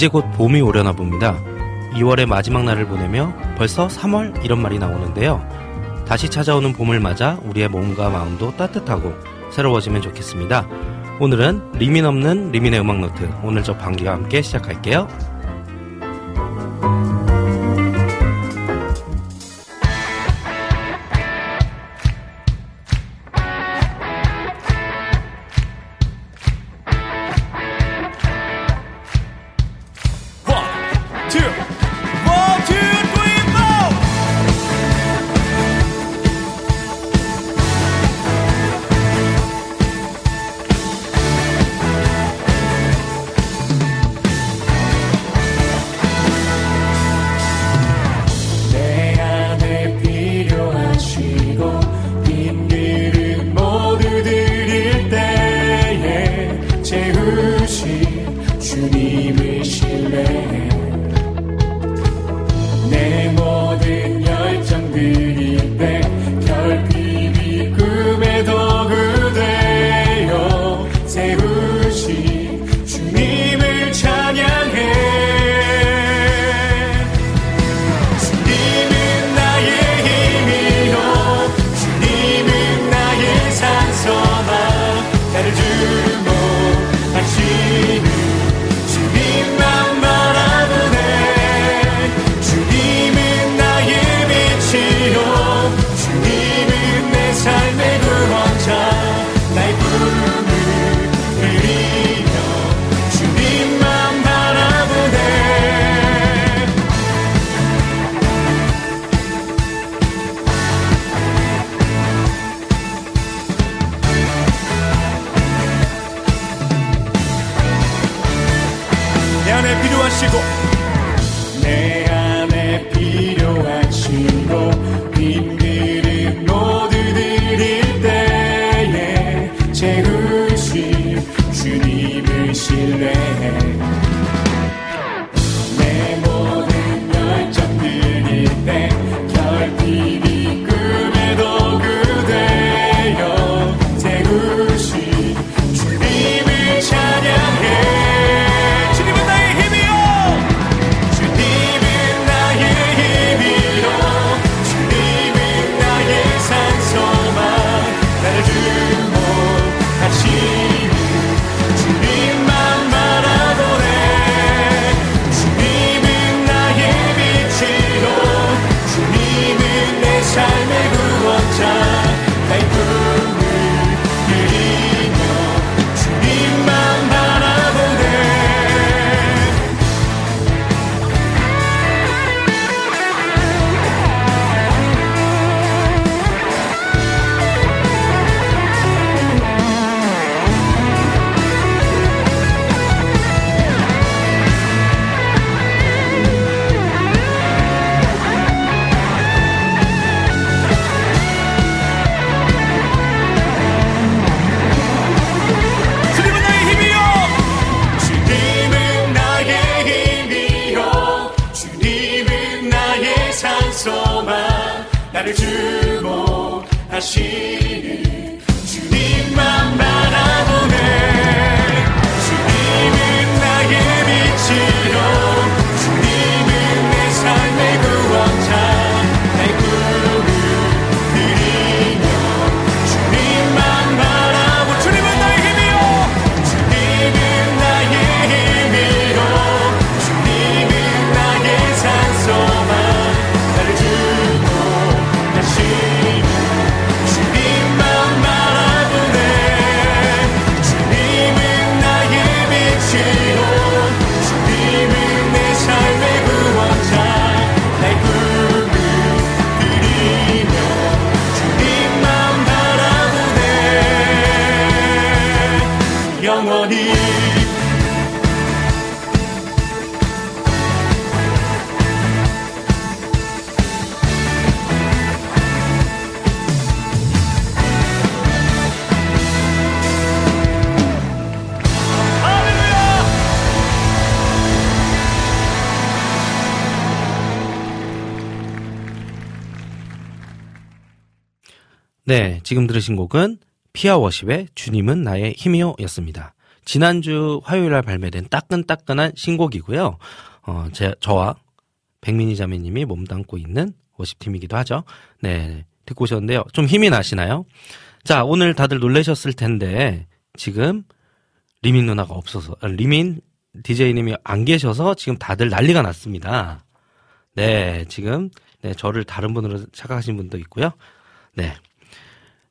이제 곧 봄이 오려나 봅니다. 2월의 마지막 날을 보내며 벌써 3월 이런 말이 나오는데요. 다시 찾아오는 봄을 맞아 우리의 몸과 마음도 따뜻하고 새로워지면 좋겠습니다. 오늘은 리민 없는 리민의 음악 노트 오늘 저 방귀와 함께 시작할게요. 네, 지금 들으신 곡은 피아 워십의 주님은 나의 힘이요 였습니다. 지난주 화요일 날 발매된 따끈따끈한 신곡이고요. 어, 제, 저와 백민희 자매님이 몸담고 있는 워십팀이기도 하죠. 네, 듣고 오셨는데요. 좀 힘이 나시나요? 자, 오늘 다들 놀라셨을 텐데, 지금 리민 누나가 없어서, 아, 리민 DJ님이 안 계셔서 지금 다들 난리가 났습니다. 네, 지금, 네, 저를 다른 분으로 착각하신 분도 있고요. 네.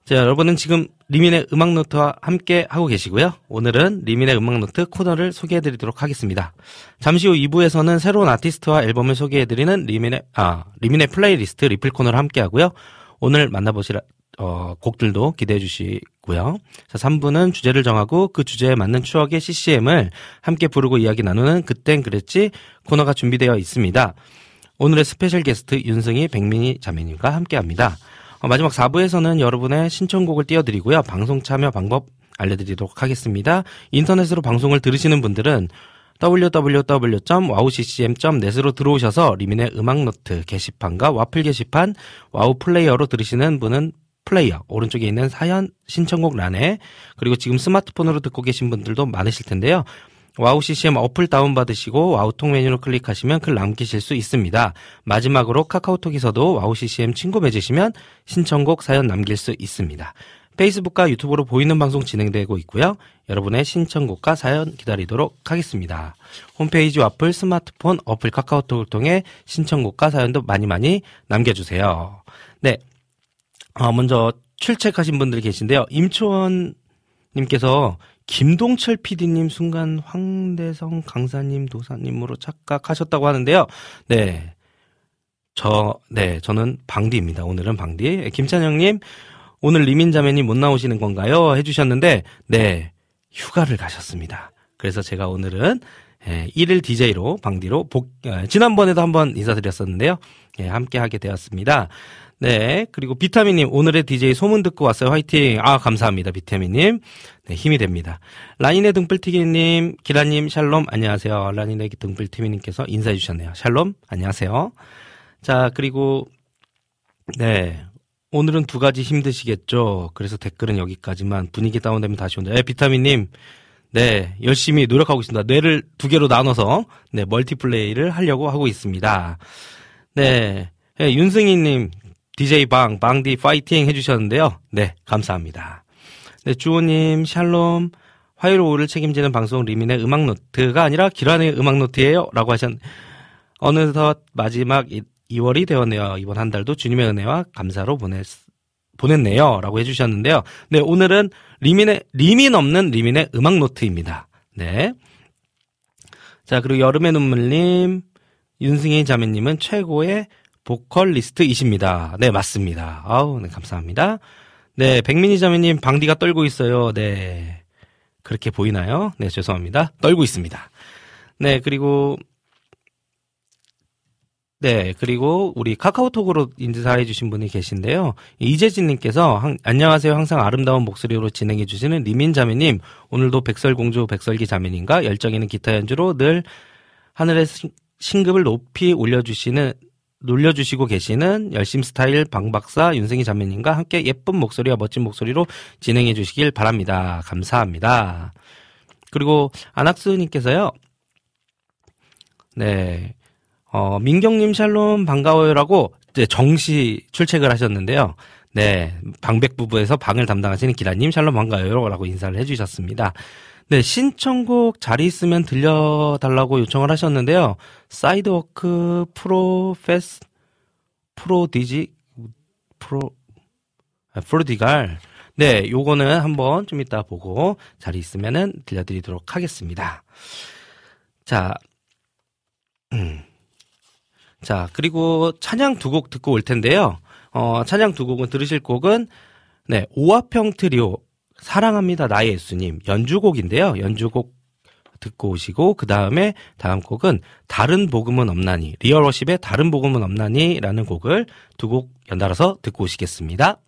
자, 여러분은 지금 리민의 음악 노트와 함께 하고 계시고요. 오늘은 리민의 음악 노트 코너를 소개해 드리도록 하겠습니다. 잠시 후 2부에서는 새로운 아티스트와 앨범을 소개해 드리는 리민의, 아, 리민의 플레이리스트 리플 코너를 함께 하고요. 오늘 만나보실, 어, 곡들도 기대해 주시고요. 자, 3부는 주제를 정하고 그 주제에 맞는 추억의 CCM을 함께 부르고 이야기 나누는 그땐 그랬지 코너가 준비되어 있습니다. 오늘의 special guest 윤승희 백민희 자매님과 함께 합니다. 어, 마지막 4부에서는 여러분의 신청곡을 띄워드리고요. 방송 참여 방법 알려드리도록 하겠습니다. 인터넷으로 방송을 들으시는 분들은 www.wowccm.net으로 들어오셔서 리민의 음악노트 게시판과 와플 게시판, 와우 플레이어로 들으시는 분은 플레이어 오른쪽에 있는 사연 신청곡 란에 그리고 지금 스마트폰으로 듣고 계신 분들도 많으실 텐데요. 와우 CCM 어플 다운받으시고 와우통 메뉴를 클릭하시면 글 남기실 수 있습니다. 마지막으로 카카오톡에서도 와우 CCM 친구 맺으시면 신청곡 사연 남길 수 있습니다. 페이스북과 유튜브로 보이는 방송 진행되고 있고요. 여러분의 신청곡과 사연 기다리도록 하겠습니다. 홈페이지 와플 스마트폰 어플 카카오톡을 통해 신청곡과 사연도 많이 많이 남겨주세요. 네. 어, 먼저 출첵하신 분들이 계신데요. 임초원 님께서 김동철 PD님 순간 황대성 강사님 도사님으로 착각하셨다고 하는데요. 네. 저, 네, 저는 방디입니다. 오늘은 방디. 김찬영님, 오늘 리민자매님 못 나오시는 건가요? 해주셨는데, 네, 휴가를 가셨습니다. 그래서 제가 오늘은 예, 1일 DJ로, 방디로, 복, 예, 지난번에도 한번 인사드렸었는데요. 예, 함께 하게 되었습니다. 네. 그리고 비타민님, 오늘의 DJ 소문 듣고 왔어요. 화이팅. 아, 감사합니다. 비타민님. 네, 힘이 됩니다. 라인의 등불튀기님, 기라님, 샬롬, 안녕하세요. 라인의 등불튀기님께서 인사해 주셨네요. 샬롬, 안녕하세요. 자, 그리고, 네. 오늘은 두 가지 힘드시겠죠. 그래서 댓글은 여기까지만 분위기 다운되면 다시 온다. 네, 비타민님, 네, 열심히 노력하고 있습니다. 뇌를 두 개로 나눠서, 네, 멀티플레이를 하려고 하고 있습니다. 네. 네 윤승희님, DJ 방, 방디 파이팅 해주셨는데요. 네, 감사합니다. 네, 주호님, 샬롬, 화요일 오후를 책임지는 방송 리민의 음악노트가 아니라 기란의 음악노트예요 라고 하셨, 어느덧 마지막 2월이 되었네요. 이번 한 달도 주님의 은혜와 감사로 보냈, 보냈네요. 라고 해주셨는데요. 네, 오늘은 리민의, 리민 없는 리민의 음악노트입니다. 네. 자, 그리고 여름의 눈물님, 윤승희 자매님은 최고의 보컬리스트이십니다. 네, 맞습니다. 아우, 네, 감사합니다. 네, 백민희 자매님, 방디가 떨고 있어요. 네. 그렇게 보이나요? 네, 죄송합니다. 떨고 있습니다. 네, 그리고, 네, 그리고 우리 카카오톡으로 인사해주신 분이 계신데요. 이재진님께서, 안녕하세요. 항상 아름다운 목소리로 진행해주시는 리민 자매님. 오늘도 백설공주 백설기 자매님과 열정 있는 기타 연주로 늘 하늘의 신급을 높이 올려주시는 놀려주시고 계시는 열심 스타일 방박사 윤승희 자매님과 함께 예쁜 목소리와 멋진 목소리로 진행해 주시길 바랍니다. 감사합니다. 그리고 안학수님께서요. 네. 어, 민경님 샬롬 반가워요라고 이제 정시 출첵을 하셨는데요. 네. 방백 부부에서 방을 담당하시는 기라님 샬롬 반가워요라고 인사를 해주셨습니다. 네, 신청곡 자리 있으면 들려달라고 요청을 하셨는데요. Sidewalk Prophets, Prodigy, Pro, 아, Prodigal. 네, 요거는 한번 좀 이따 보고 자리 있으면은 들려드리도록 하겠습니다. 자, 음. 자, 그리고 찬양 두 곡 듣고 올 텐데요. 어, 찬양 두 곡은 들으실 곡은, 네, 오화평 트리오, 사랑합니다 나의 예수님 연주곡인데요. 연주곡 듣고 오시고 그 다음에 다음 곡은 다른 복음은 없나니 리얼워십의 다른 복음은 없나니라는 곡을 두 곡 연달아서 듣고 오시겠습니다.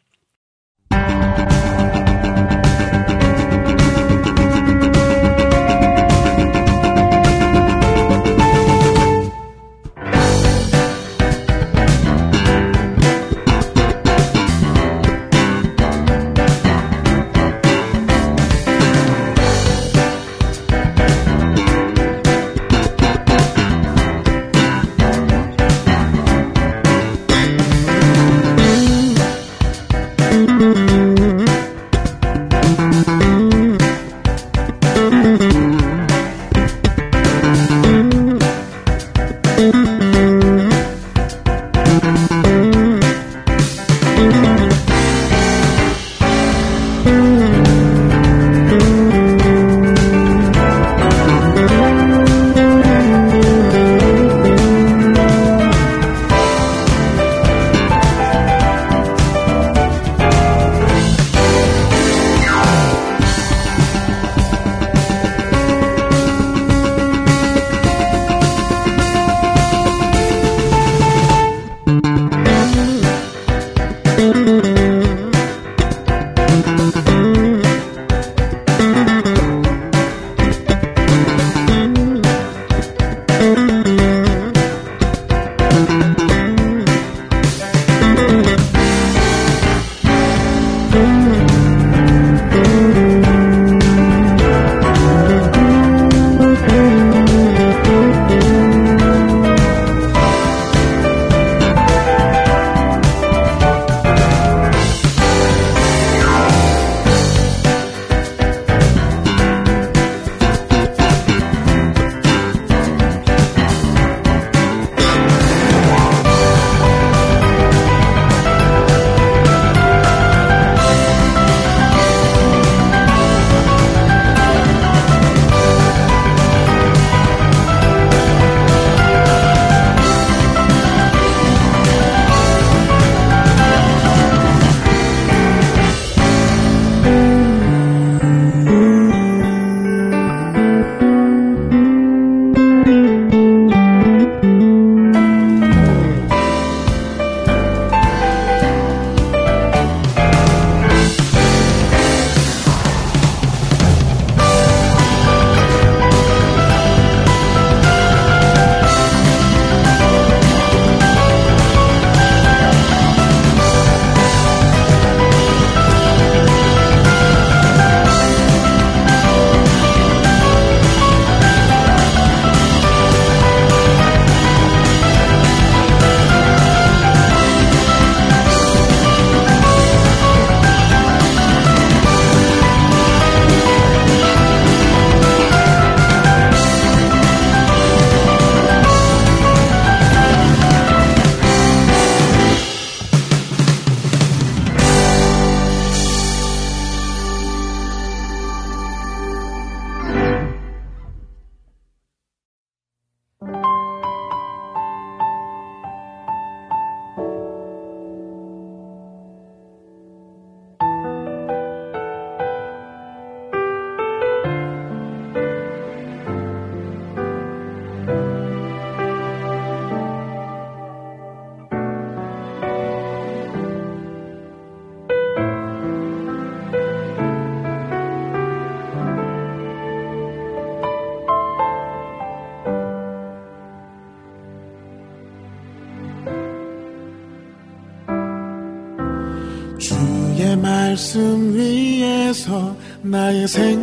나의 생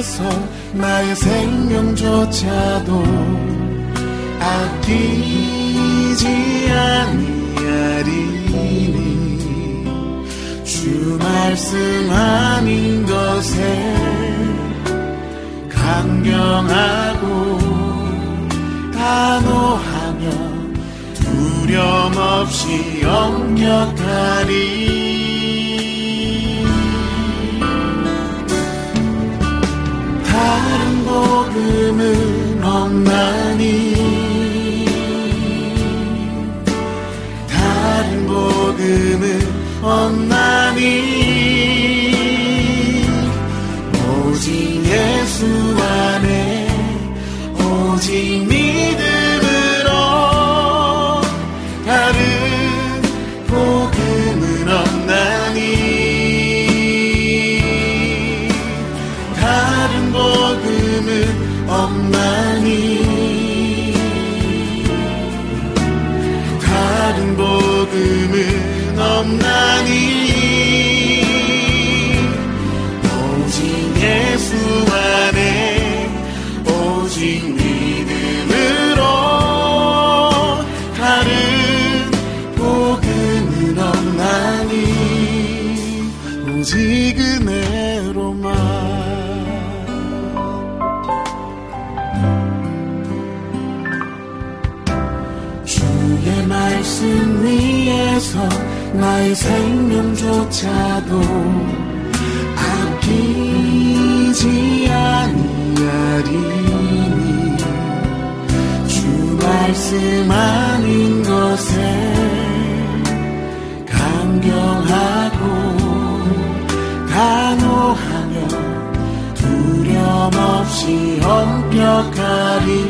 위해서 나의 생명조차도 아끼지 아니하리니. 주 말씀 아닌 것에 강경하고 단호하며 두려움 없이 엄격하리. 복음은 없나니 다른 복음은 없나니 생명조차도 아끼지 아니하리니 주 말씀 아닌 것에 감경하고 단호하며 두려움 없이 엄격하리.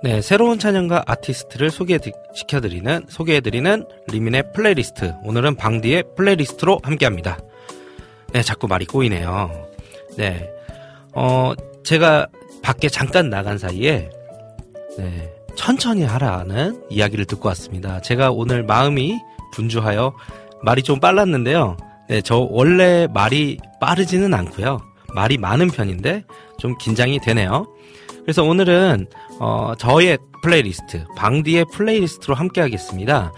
네, 새로운 찬양과 아티스트를 소개시켜드리는, 소개해드리는 리민의 플레이리스트. 오늘은 방디의 playlist로 함께합니다. 네, 자꾸 말이 꼬이네요. 네, 어, 제가 밖에 잠깐 나간 사이에, 네, 천천히 하라는 이야기를 듣고 왔습니다. 제가 오늘 마음이 분주하여 말이 좀 빨랐는데요. 네, 저 원래 말이 빠르지는 않고요. 말이 많은 편인데 좀 긴장이 되네요. 그래서 오늘은 어, 저의 플레이리스트, 방디의 playlist로 함께 하겠습니다.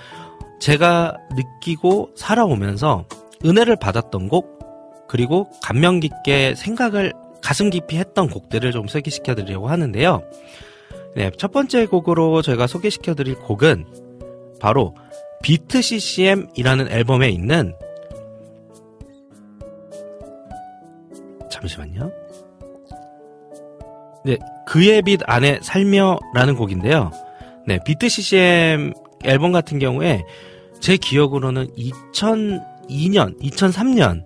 제가 느끼고 살아오면서 은혜를 받았던 곡, 그리고 감명 깊게 생각을 가슴 깊이 했던 곡들을 좀 소개시켜 드리려고 하는데요. 네, 첫 번째 곡으로 제가 소개시켜 드릴 곡은 바로 Beat CCM이라는 앨범에 있는 잠시만요. 네, 그의 빛 안에 살며라는 곡인데요. 네, 비트 CCM 앨범 같은 경우에 제 기억으로는 2002년, 2003년,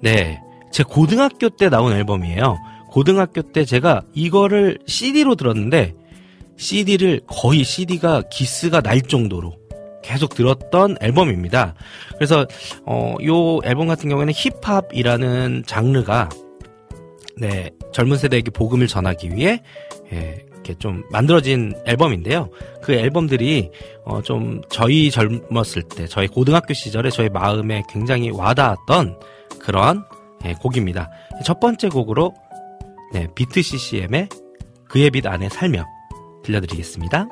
네, 제 고등학교 때 나온 앨범이에요. 고등학교 때 제가 이거를 CD로 들었는데 CD를 거의 CD가 기스가 날 정도로 계속 들었던 앨범입니다. 그래서 어, 요 앨범 같은 경우에는 힙합이라는 장르가 네, 젊은 세대에게 복음을 전하기 위해 예, 이렇게 좀 만들어진 앨범인데요. 그 앨범들이 어, 좀 저희 젊었을 때, 저희 고등학교 시절에 저희 마음에 굉장히 와닿았던 그런 예, 곡입니다. 첫 번째 곡으로 네, 비트 CCM의 그의 빛 안에 살며 들려드리겠습니다.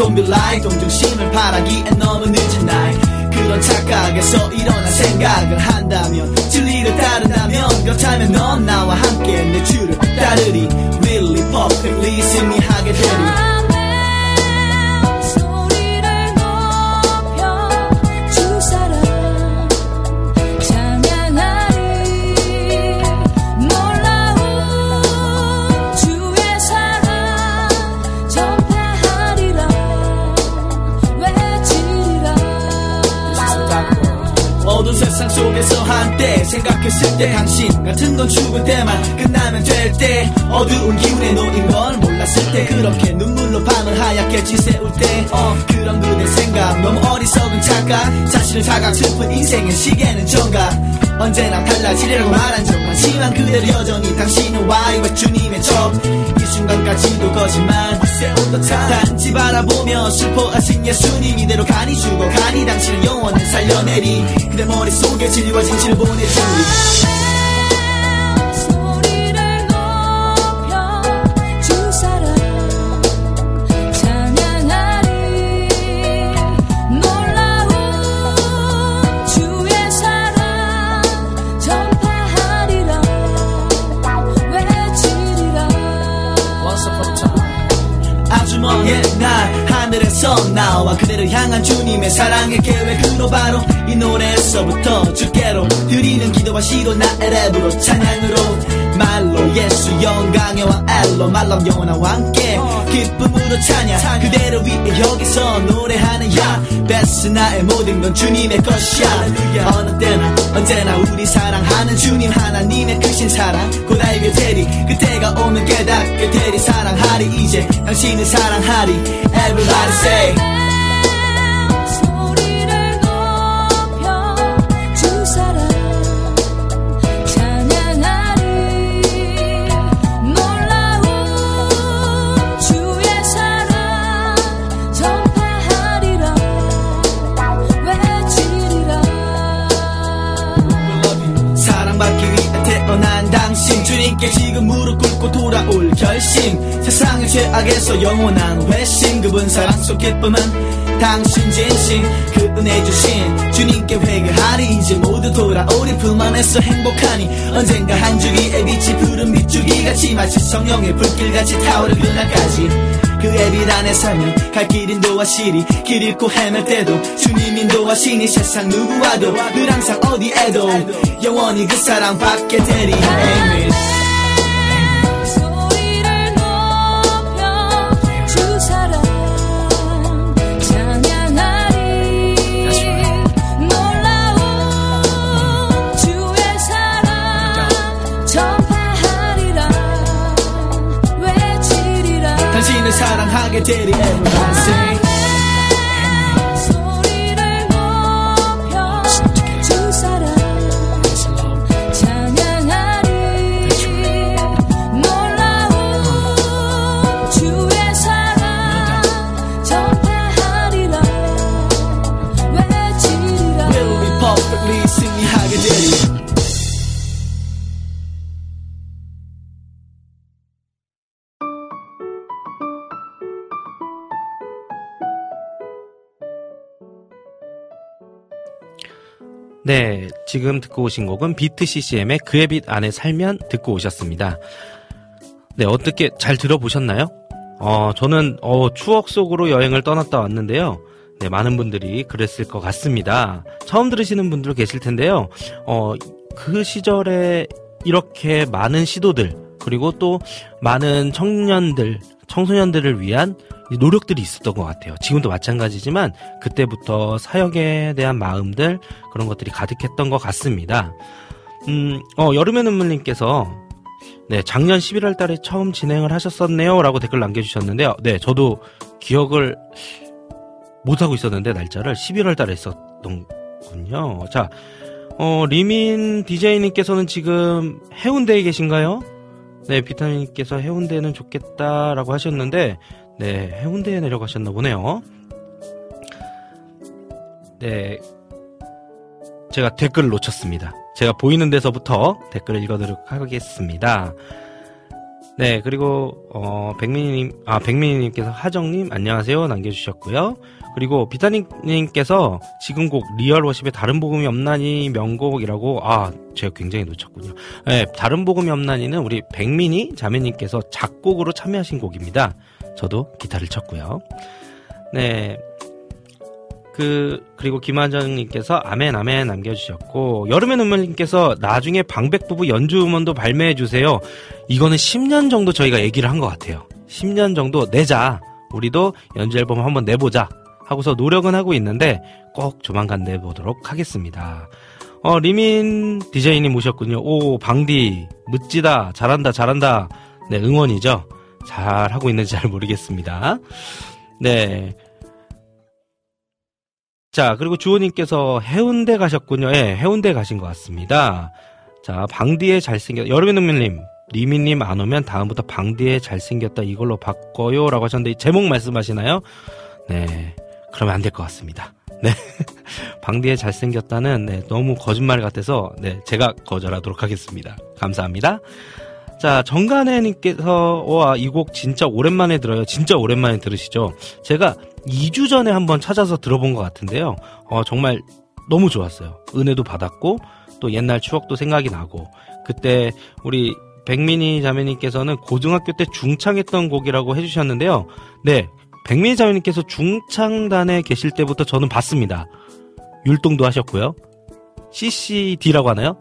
Don't be like 동정심을 바라기엔 너무 늦은 나이. 그런 착각에서 일어난 생각을 한다면 진리를 따른다면 그렇다면 넌 나와 함께 내 줄을 따르리. Really perfectly 승리하게 되리 속에서 한때 생각했을 때 당신 같은 건 죽을 때만 끝나면 될 때 어두운 기운에 놓인 걸 몰랐을 때 그렇게 눈물로 밤을 하얗게 지새울 때 어, 그런 그대 생각 너무 어리석은 착각 자신을 자각 슬픈 인생의 시계는 정각 언제나 달라지려고 말한 적 많지만 그대로 여전히 당신은 와이와 주님의 척이 순간까지도 거짓말 단지 바라보며 슬퍼하신 예수님 이대로 간이 죽어. 간이 당신의 영혼을 살려내리. 그대 머릿속에 진리와 진실을 보내주리 여기서 나와 그대를 향한 주님의 사랑의 계획으로 바로 이 노래에서부터 주께로 드리는 기도와 시로 나의 랩으로 찬양으로 말로 예수 영광의 왕 엘로 말로 영원한 함께 기쁨으로 찬양. 그대를 위해 여기서 노래하는 야 베스 나의 모든 건 주님의 것이야. 어느 때나 언제나 우리 사랑하는 주님 하나님의 크신 사랑. 곧 알게 되리. 그때가 오면 깨닫게 되리. 사랑하리 이제 당신을 사랑하리. Everybody say 당신 주님께 지금 무릎 꿇고 돌아올 결심. 세상의 죄악에서 영원한 회심. 그분 사랑 속 기쁨은 당신 진심. 그 은혜 주신 주님께 회개하리. 이제 모두 돌아오리. 품 안에서 행복하니 언젠가 한 주기의 빛이 푸른 밑줄기같이 마치 성령의 불길같이 타오를 그날까지. 그의 빛 안에 살면 갈 길 인도하시리. 길 잃고 헤맬 때도 주님 인도하시니 세상 누구와도 늘 항상 어디에도 영원히 그 사랑 받게 되리 Amen 사랑하게 되리 Everybody 네, 지금 듣고 오신 곡은 비트 CCM의 그의 빛 안에 살면 듣고 오셨습니다. 네, 어떻게 잘 들어보셨나요? 어, 저는 어, 추억 속으로 여행을 떠났다 왔는데요. 네, 많은 분들이 그랬을 것 같습니다. 처음 들으시는 분들 계실 텐데요. 어, 그 시절에 이렇게 많은 시도들, 그리고 또 많은 청년들, 청소년들을 위한 이 노력들이 있었던 것 같아요. 지금도 마찬가지지만 그때부터 사역에 대한 마음들 그런 것들이 가득했던 것 같습니다. 음, 어, 여름의 눈물님께서 네, 작년 11월 달에 처음 진행을 하셨었네요. 라고 댓글 남겨주셨는데요. 네, 저도 기억을 못하고 있었는데, 날짜를 11월 달에 했었던군요. 자, 어, 리민 DJ님께서는 지금 해운대에 계신가요? 네, 비타민님께서 해운대는 좋겠다라고 하셨는데, 네, 해운대에 내려가셨나 보네요. 네, 제가 댓글을 놓쳤습니다. 제가 보이는 데서부터 댓글을 읽어드리도록 하겠습니다. 네, 그리고, 어, 백민희님, 아, 백민희님께서 하정님, 안녕하세요. 남겨주셨고요. 그리고 비타님께서 지금 곡 Real Worship의 다른 복음이 없나니 명곡이라고, 아, 제가 굉장히 놓쳤군요. 네, 다른 복음이 없나니는 우리 백민희 자매님께서 작곡으로 참여하신 곡입니다. 저도 기타를 쳤고요. 네, 그 그리고 김한정님께서 아멘 아멘 남겨주셨고 여름의 눈물님께서 나중에 방백 부부 연주 음원도 발매해 주세요. 이거는 10년 정도 저희가 얘기를 한 것 같아요. 10년 정도 내자. 우리도 연주 앨범 한번 내보자. 하고서 노력은 하고 있는데 꼭 조만간 내보도록 하겠습니다. 어 리민 디제이님 모셨군요. 오 방디 멋지다 잘한다 잘한다. 네 응원이죠. 잘 하고 있는지 잘 모르겠습니다. 네. 자, 그리고 주호님께서 해운대 가셨군요. 예, 해운대 가신 것 같습니다. 자, 방디에 잘생겼, 여름의 눈물님, 리미님 안 오면 다음부터 방디에 잘생겼다 이걸로 바꿔요. 라고 하셨는데, 제목 말씀하시나요? 네, 그러면 안 될 것 같습니다. 네. 방디에 잘생겼다는, 네, 너무 거짓말 같아서, 네, 제가 거절하도록 하겠습니다. 감사합니다. 자, 정간혜님께서, 와, 이 곡 진짜 오랜만에 들어요. 진짜 오랜만에 들으시죠? 제가 2주 전에 한번 찾아서 들어본 것 같은데요. 어, 정말 너무 좋았어요. 은혜도 받았고, 또 옛날 추억도 생각이 나고, 그때 우리 백민희 자매님께서는 고등학교 때 중창했던 곡이라고 해주셨는데요. 네, 백민희 자매님께서 중창단에 계실 때부터 저는 봤습니다. 율동도 하셨고요. CCD라고 하나요?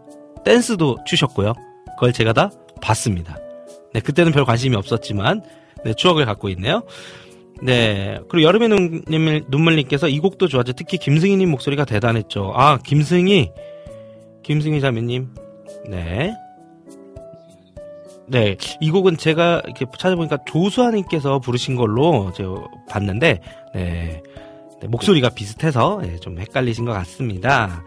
댄스도 추셨고요. 그걸 제가 다 봤습니다. 네, 그때는 별 관심이 없었지만, 네, 추억을 갖고 있네요. 네, 그리고 여름의 눈물, 눈물님께서 이 곡도 좋았죠. 특히 김승희님 목소리가 대단했죠. 아, 김승희, 김승희 자매님. 네. 네, 이 곡은 제가 이렇게 찾아보니까 조수아님께서 부르신 걸로 제가 봤는데, 네, 네, 목소리가 비슷해서 네, 좀 헷갈리신 것 같습니다.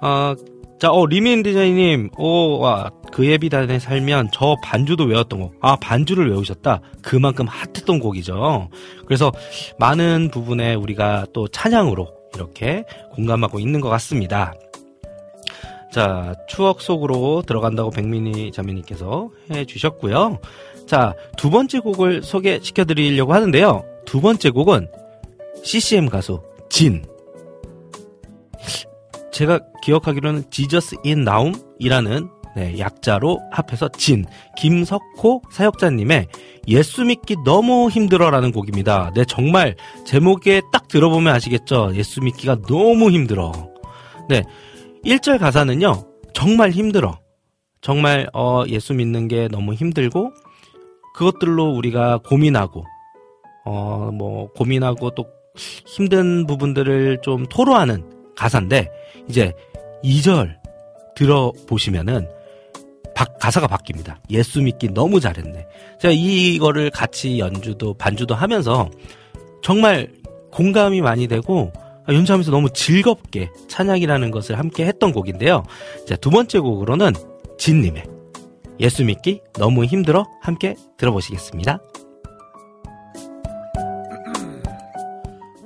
어, 자, 어, 리민 디자이님, 오, 와, 그의 비단에 살면 저 반주도 외웠던 곡. 아, 반주를 외우셨다. 그만큼 핫했던 곡이죠. 그래서 많은 부분에 우리가 또 찬양으로 이렇게 공감하고 있는 것 같습니다. 자, 추억 속으로 들어간다고 백민희 자매님께서 해 주셨고요. 자, 두 번째 곡을 소개시켜 드리려고 하는데요. 두 번째 곡은 CCM 가수 진. 제가 기억하기로는 지저스 인 나움이라는 네, 약자로 합해서 진 김석호 사역자님의 예수 믿기 너무 힘들어라는 곡입니다. 네 정말 제목에 딱 들어보면 아시겠죠. 예수 믿기가 너무 힘들어. 네 1절 가사는요 정말 힘들어. 정말 어, 예수 믿는 게 너무 힘들고 그것들로 우리가 고민하고 어 뭐 고민하고 또 힘든 부분들을 좀 토로하는 가사인데 이제 2절 들어보시면은 바, 가사가 바뀝니다. 예수 믿기 너무 잘했네. 제가 이거를 같이 연주도 반주도 하면서 정말 공감이 많이 되고 연주하면서 너무 즐겁게 찬양이라는 것을 함께 했던 곡인데요. 자, 두 번째 곡으로는 진님의 예수 믿기 너무 힘들어 함께 들어보시겠습니다.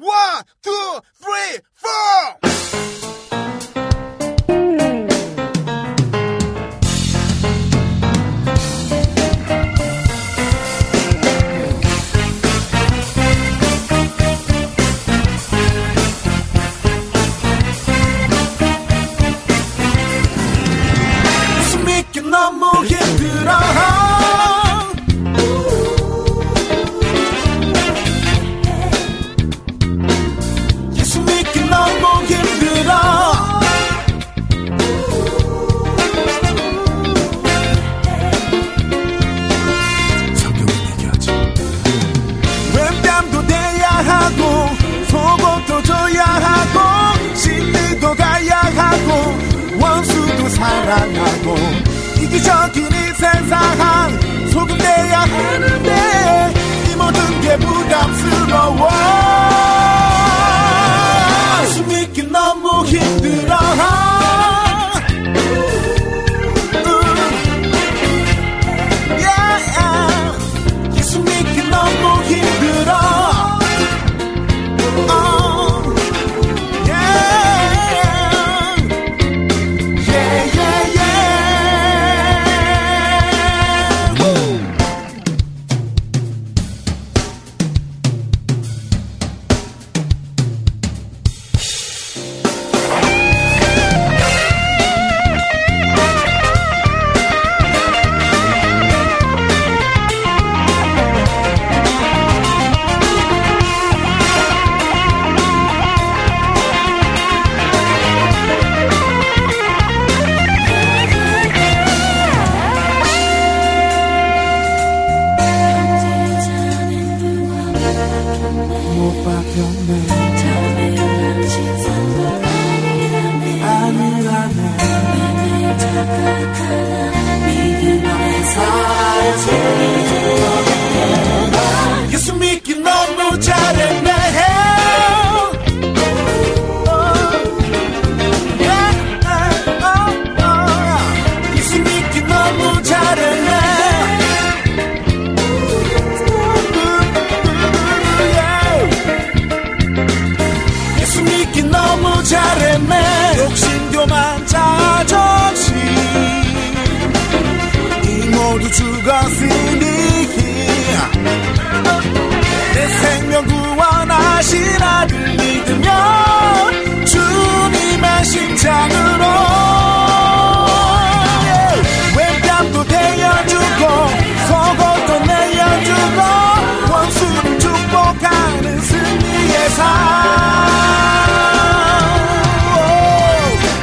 One, two, three, four. 사랑하고 이기적인 이 세상 소금 내야 하는데 이 모든 게 부담스러워. 숨기기 너무 힘들어 예수 가 쓰니기. 내 생명 구원하신 아들 믿으며 주님의 심장으로. 예. 외답도 대여주고 속옷도 내려주고 원수를 축복하는 승리의 삶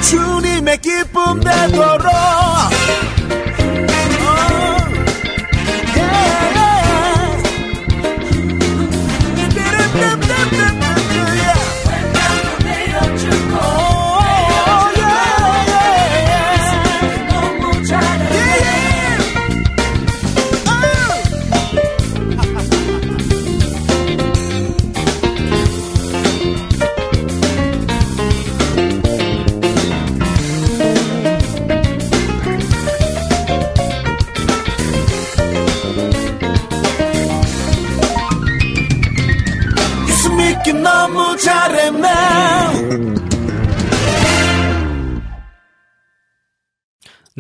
주님의 기쁨 되도록.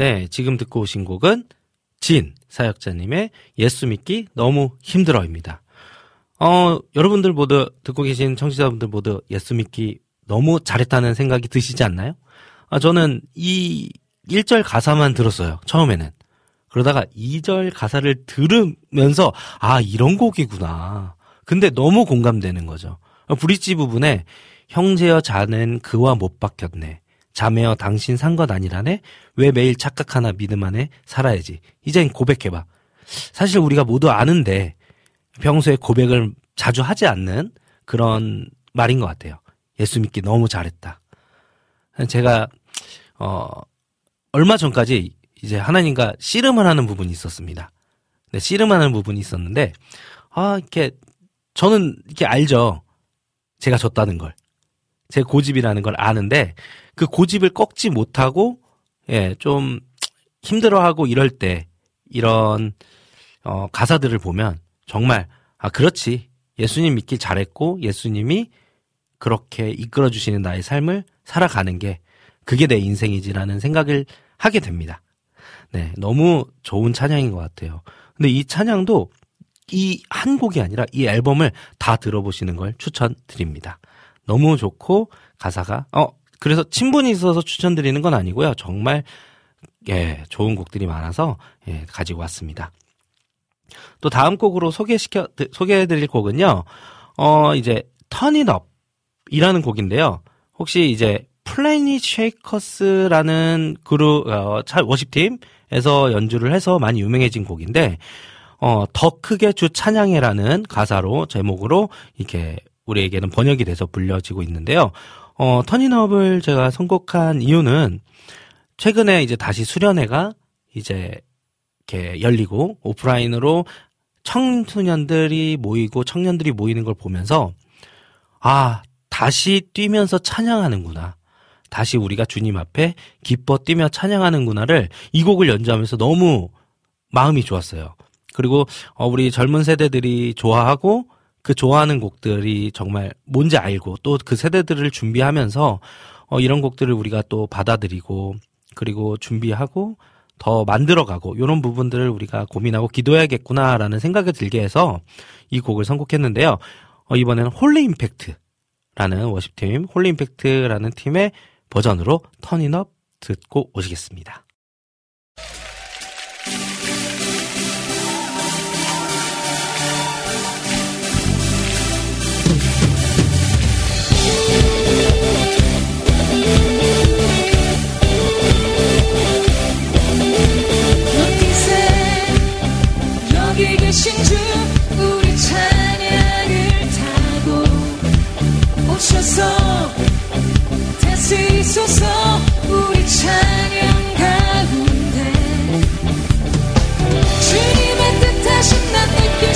네 네, 지금 듣고 오신 곡은 진 사역자님의 예수 믿기 너무 힘들어입니다. 어, 여러분들 모두 듣고 계신 청취자분들 모두 예수 믿기 너무 잘했다는 생각이 드시지 않나요? 아, 저는 이 1절 가사만 들었어요. 처음에는. 그러다가 2절 가사를 들으면서 아, 이런 곡이구나. 근데 너무 공감되는 거죠. 어, 브릿지 부분에 형제여 자는 그와 못 바뀌었네. 자매여 당신 산 것 아니라네? 왜 매일 착각하나 믿음 안에 살아야지. 이젠 고백해봐. 사실 우리가 모두 아는데 평소에 고백을 자주 하지 않는 그런 말인 것 같아요. 예수 믿기 너무 잘했다. 제가 어 얼마 전까지 이제 하나님과 씨름을 하는 부분이 있었습니다. 네, 씨름하는 부분이 있었는데 아 이렇게 저는 이렇게 알죠. 제가 졌다는 걸. 제 고집이라는 걸 아는데 그 고집을 꺾지 못하고 예, 좀 힘들어하고 이럴 때 이런 어 가사들을 보면 정말 아 그렇지. 예수님 믿길 잘했고 예수님이 그렇게 이끌어 주시는 나의 삶을 살아가는 게 그게 내 인생이지라는 생각을 하게 됩니다. 네, 너무 좋은 찬양인 것 같아요. 근데 이 찬양도 이 한 곡이 아니라 이 앨범을 다 들어보시는 걸 추천드립니다. 너무 좋고 가사가 어 그래서 친분이 있어서 추천드리는 건 아니고요. 정말 예 좋은 곡들이 많아서 예 가지고 왔습니다. 또 다음 곡으로 소개시켜 소개해 드릴 곡은요. 어 이제 It Up이라는 곡인데요. 혹시 이제 Planetshakers라는 그룹 어, 차- worship팀에서 연주를 해서 많이 유명해진 곡인데 어, 더 크게 주 찬양해라는 가사로 제목으로 이렇게 우리에게는 번역이 돼서 불려지고 있는데요. 어, 터닝업을 제가 선곡한 이유는 최근에 이제 다시 수련회가 이제 이렇게 열리고 오프라인으로 청소년들이 모이고 청년들이 모이는 걸 보면서 아, 다시 뛰면서 찬양하는구나. 다시 우리가 주님 앞에 기뻐 뛰며 찬양하는구나를 이 곡을 연주하면서 너무 마음이 좋았어요. 그리고 어, 우리 젊은 세대들이 좋아하고 그 좋아하는 곡들이 정말 뭔지 알고 또 그 세대들을 준비하면서 어, 이런 곡들을 우리가 또 받아들이고 그리고 준비하고 더 만들어가고 이런 부분들을 우리가 고민하고 기도해야겠구나라는 생각이 들게 해서 이 곡을 선곡했는데요. 어, 이번에는 Holy Impact라는 worship팀 Holy Impact라는 팀의 버전으로 Turn It Up 듣고 오시겠습니다. 계신 주 우리 찬양을 타고 오셔서 다스리소서 우리 찬양 가운데 주님의 뜻하신 난 느낄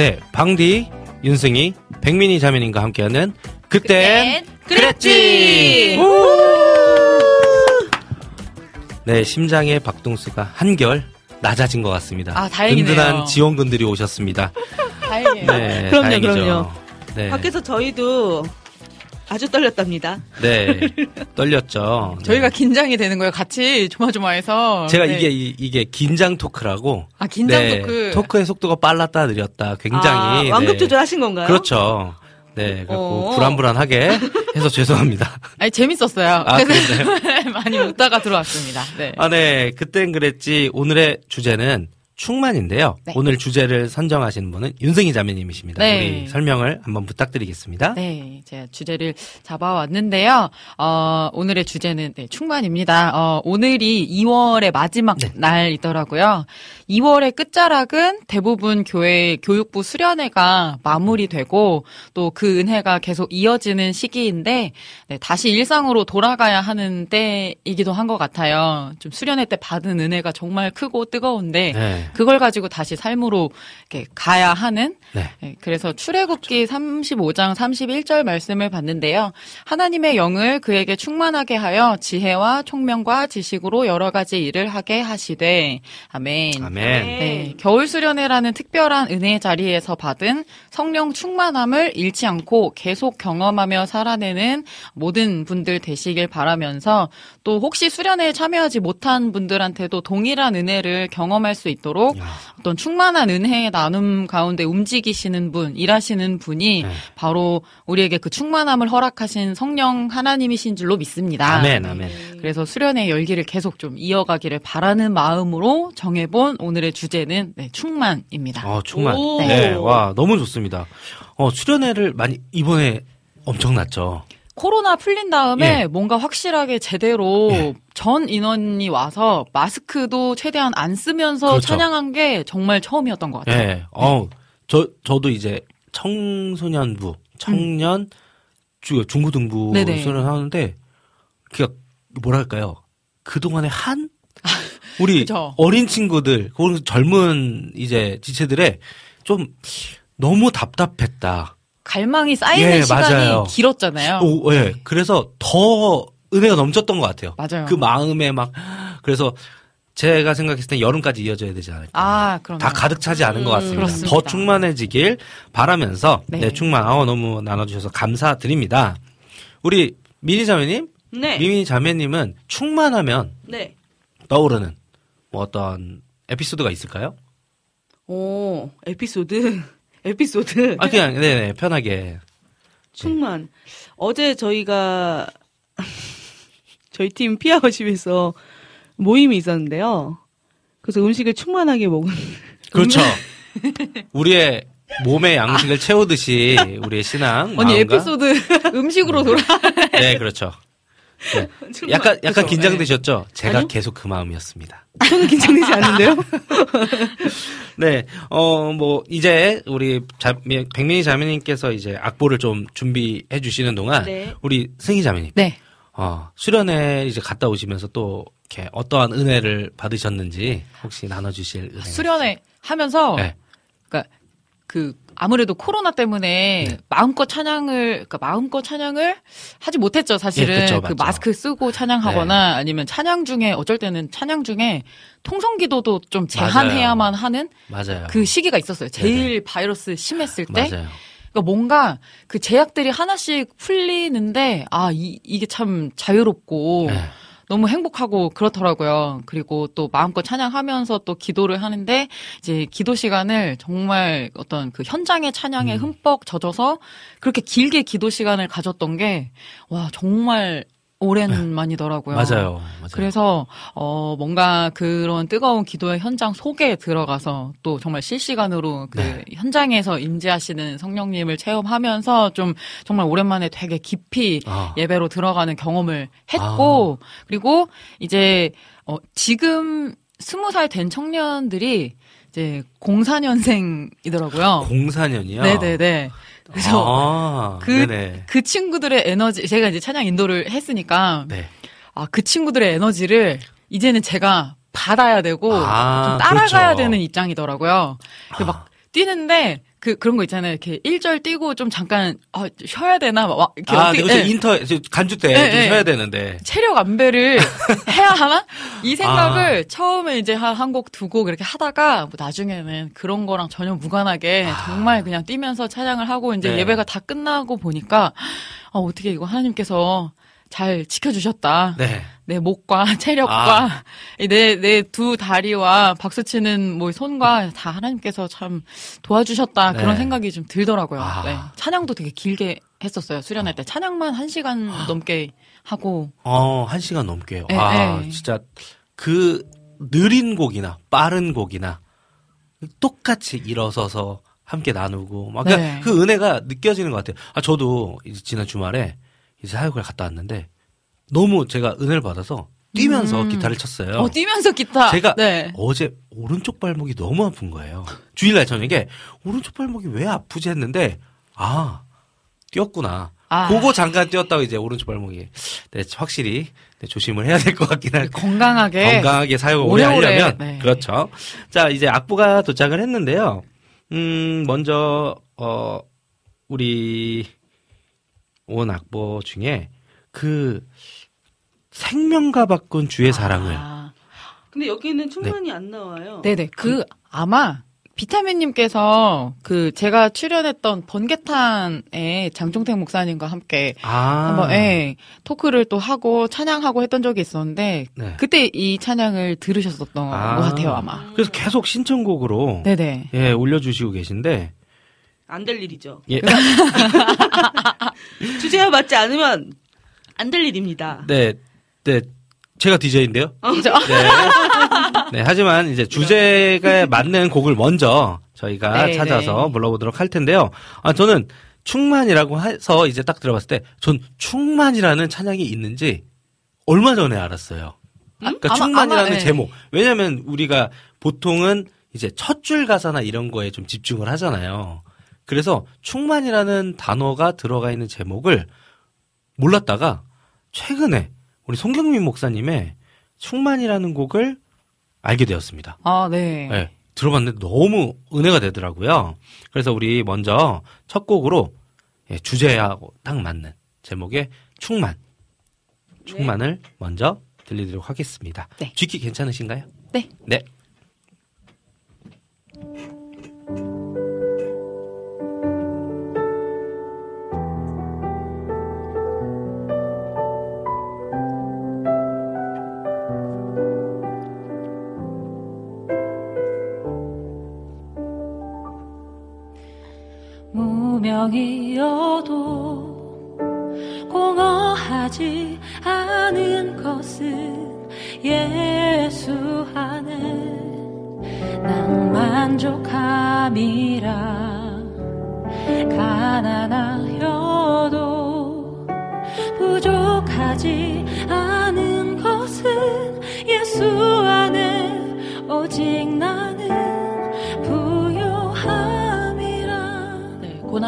네, 방디, 윤승희, 백민희 자매님과 함께하는 그땐 그랬지. 네, 심장의 박동수가 한결 낮아진 것 같습니다. 아, 다행이네요. 든든한 지원군들이 오셨습니다. 다행이에요. 네, 그럼요, 다행이죠. 그럼요. 네, 밖에서 저희도 아주 떨렸답니다. 네, 떨렸죠. 네. 저희가 긴장이 되는 거예요. 같이 조마조마해서. 제가 네. 이게 이- 이게 긴장 토크라고. 아, 긴장 네, 토크. 토크의 속도가 빨랐다 느렸다. 굉장히 아, 완급 네. 조절하신 건가요? 그렇죠. 네, 어. 불안불안하게 해서 죄송합니다. 아니, 재밌었어요. 아, 그래서 많이 웃다가 들어왔습니다. 네. 아, 네. 그땐 그랬지. 오늘의 주제는 충만인데요. 네. 오늘 주제를 선정하신 분은 윤승희 자매님이십니다. 네. 우리 설명을 한번 부탁드리겠습니다. 네, 제가 주제를 잡아왔는데요. 어, 오늘의 주제는 네, 충만입니다. 어, 오늘이 2월의 마지막 네. 날이더라고요. 2월의 끝자락은 대부분 교회 교육부 수련회가 마무리되고 또 그 은혜가 계속 이어지는 시기인데 네, 다시 일상으로 돌아가야 하는 때이기도 한 것 같아요. 좀 수련회 때 받은 은혜가 정말 크고 뜨거운데 네. 그걸 가지고 다시 삶으로 이렇게 가야 하는 네. 네, 그래서 출애굽기 35장 31절 말씀을 봤는데요. 하나님의 영을 그에게 충만하게 하여 지혜와 총명과 지식으로 여러 가지 일을 하게 하시되 아멘. 아멘. 네, 겨울 수련회라는 특별한 은혜의 자리에서 받은 성령 충만함을 잃지 않고 계속 경험하며 살아내는 모든 분들 되시길 바라면서 또 혹시 수련회에 참여하지 못한 분들한테도 동일한 은혜를 경험할 수 있도록 어떤 충만한 은혜의 나눔 가운데 움직이시는 분, 일하시는 분이 네. 바로 우리에게 그 충만함을 허락하신 성령 하나님이신 줄로 믿습니다. 아멘, 아멘. 그래서 수련의 열기를 계속 좀 이어가기를 바라는 마음으로 정해본 오늘의 주제는 네, 충만입니다. 어, 충만. 오. 네. 와, 너무 좋습니다. 어, 수련회를 많이, 이번에 엄청 났죠. 코로나 풀린 다음에 예. 뭔가 확실하게 제대로 예. 전 인원이 와서 마스크도 최대한 안 쓰면서 그렇죠. 찬양한 게 정말 처음이었던 것 같아요. 네. 어, 저, 저도 이제 청소년부, 청년, 주, 중고등부. 수련하는데 그 뭐랄까요? 그 동안의 한 우리. 어린 친구들, 그리고 젊은 이제 지체들의 좀 너무 답답했다. 갈망이 쌓이는 예, 시간이 맞아요. 길었잖아요. 오, 예. 그래서 더 은혜가 넘쳤던 것 같아요. 맞아요. 그 마음에 막 그래서 제가 생각했을 때 여름까지 이어져야 되지 않을까. 아, 그럼 다 가득 차지 않은 것 같습니다. 그렇습니다. 더 충만해지길 바라면서 네. 네, 충만 아워 너무 나눠주셔서 감사드립니다. 우리 미니 자매님, 네. 미니 자매님은 충만하면 네. 떠오르는 뭐 어떤 에피소드가 있을까요? 오, 에피소드. 에피소드. 아 그냥 네네 편하게 충만. 어제 저희가 저희 팀 피아워십에서 모임이 있었는데요. 그래서 음식을 충만하게 먹은. 그렇죠. 우리의 몸의 양식을 채우듯이 우리의 신앙 언니 마음과 에피소드 음식으로 돌아. 네 그렇죠. 네. 약간 약간? 긴장되셨죠? 제가 아니요. 계속 그 마음이었습니다. 저는 긴장되지 않는데요. 네, 어, 뭐, 이제, 우리, 자, 백민희 자매님께서 이제 악보를 좀 준비해 주시는 동안, 네. 우리 승희 자매님, 네. 어, 수련회 이제 갔다 오시면서 또, 이렇게 어떠한 은혜를 받으셨는지, 혹시 나눠주실 은혜. 수련회 하면서 네. 그러니까 그 아무래도 코로나 때문에 네. 마음껏 찬양을 그러니까 마음껏 찬양을 하지 못했죠 사실은 예, 그쵸, 그. 네. 마스크 쓰고 찬양하거나 아니면 찬양 중에 어쩔 때는 찬양 중에 통성 기도도 좀 제한해야만 하는 맞아요. 그 시기가 있었어요 제일 바이러스 심했을 때 맞아요. 그러니까 뭔가 그 제약들이 하나씩 풀리는데 아 이, 이게 참 자유롭고 네. 너무 행복하고 그렇더라고요. 그리고 또 마음껏 찬양하면서 또 기도를 하는데 이제 기도 시간을 정말 어떤 그 현장의 찬양에 음. 흠뻑 젖어서 그렇게 길게 기도 시간을 가졌던 게 와 정말 오랜만이더라고요. 네. 맞아요. 맞아요. 그래서 어 뭔가 그런 뜨거운 기도의 현장 속에 들어가서 또 정말 실시간으로 그 네. 현장에서 임재하시는 성령님을 체험하면서 좀 정말 오랜만에 되게 깊이 아. 예배로 들어가는 경험을 했고 그리고 이제 어 지금 스무 살 된 청년들이 이제 04년생이더라고요. 04년이요? 네네네. 그래서 아, 그, 네네. 그 친구들의 에너지, 제가 이제 찬양 인도를 했으니까, 네. 아, 그 친구들의 에너지를 이제는 제가 받아야 되고, 아, 좀 따라가야 그렇죠. 되는 입장이더라고요. 그 막, 뛰는데, 그, 그런 거 있잖아요. 이렇게 1절 뛰고 좀 잠깐, 아, 쉬어야 되나? 막, 이렇게 아, 어떻게- 네. 예. 인터, 저 간주 때 네, 좀 네. 쉬어야 되는데. 체력 안배를 해야 하나? 이 생각을 아. 처음에 이제 한 곡 두곡 이렇게 하다가 뭐 나중에는 그런 거랑 전혀 무관하게 정말 그냥 뛰면서 찬양을 하고 이제 아. 네. 예배가 다 끝나고 보니까 아, 어떻게 이거 하나님께서 잘 지켜주셨다. 네. 내 목과 체력과 내내 두 다리와 박수 치는 뭐 손과 다 하나님께서 참 도와주셨다 네. 그런 생각이 좀 들더라고요. 아. 네. 찬양도 되게 길게 했었어요. 수련할 때 찬양만 한 시간 넘게 하고 어, 한 시간 넘게요. 네, 아, 네. 진짜 그 느린 곡이나 빠른 곡이나 똑같이 일어서서 함께 나누고 막 그러니까 네. 그 은혜가 느껴지는 것 같아요. 아, 저도 지난 주말에 이제 사역을 갔다 왔는데 너무 제가 은혜를 받아서 뛰면서 음. 기타를 쳤어요. 어, 뛰면서 기타. 제가 네. 어제 오른쪽 발목이 너무 아픈 거예요. 주일날 저녁에 오른쪽 발목이 왜 아프지 했는데 아 뛰었구나. 아. 그거 잠깐 뛰었다고 이제 오른쪽 발목이 네, 확실히 네, 조심을 해야 될 것 같긴 할 건강하게 건강하게 사용을 오래 하려면 네. 그렇죠. 자 이제 악보가 도착을 했는데요. 음 먼저 어 우리 온 악보 중에 그 생명과 바꾼 주의 사랑을 아. 근데 여기는 충만이 안 나와요. 네네. 그 아마 비타민님께서 그 제가 출연했던 번개탄에 장종택 목사님과 함께 아 한번 예, 토크를 또 하고 찬양하고 했던 적이 있었는데 네. 그때 이 찬양을 들으셨었던 아. 것 같아요 아마. 그래서 계속 신청곡으로 네네. 예 올려주시고 계신데 안 될 일이죠. 예. 주제와 맞지 않으면 안 될 일입니다. 네, 네, 제가 DJ인데요. 그죠? 네. 네, 하지만 이제 주제가 맞는 곡을 먼저 저희가 네, 찾아서 네. 불러보도록 할 텐데요. 아, 저는 충만이라고 해서 이제 딱 들어봤을 때, 전 충만이라는 찬양이 있는지 얼마 전에 알았어요. 그러니까 아마- 충만이라는 아마, 네. 제목. 왜냐면 우리가 보통은 이제 첫 줄 가사나 이런 거에 좀 집중을 하잖아요. 그래서 충만이라는 단어가 들어가 있는 제목을 몰랐다가 최근에 우리 송경민 목사님의 충만이라는 곡을 알게 되었습니다. 아, 네. 네, 들어봤는데 너무 은혜가 되더라고요. 그래서 우리 먼저 첫 곡으로 예, 주제하고 딱 맞는 제목의 충만. 충만을 먼저 들리도록 하겠습니다. 네. 쥐기 괜찮으신가요? 네. 네. 무명이어도 공허하지 않은 것은 예수 안에 난 만족함이라. 가난하여도 부족하지 않은 것은 예수 안에 오직 나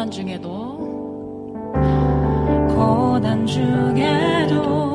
고난 중에도 고난 중에도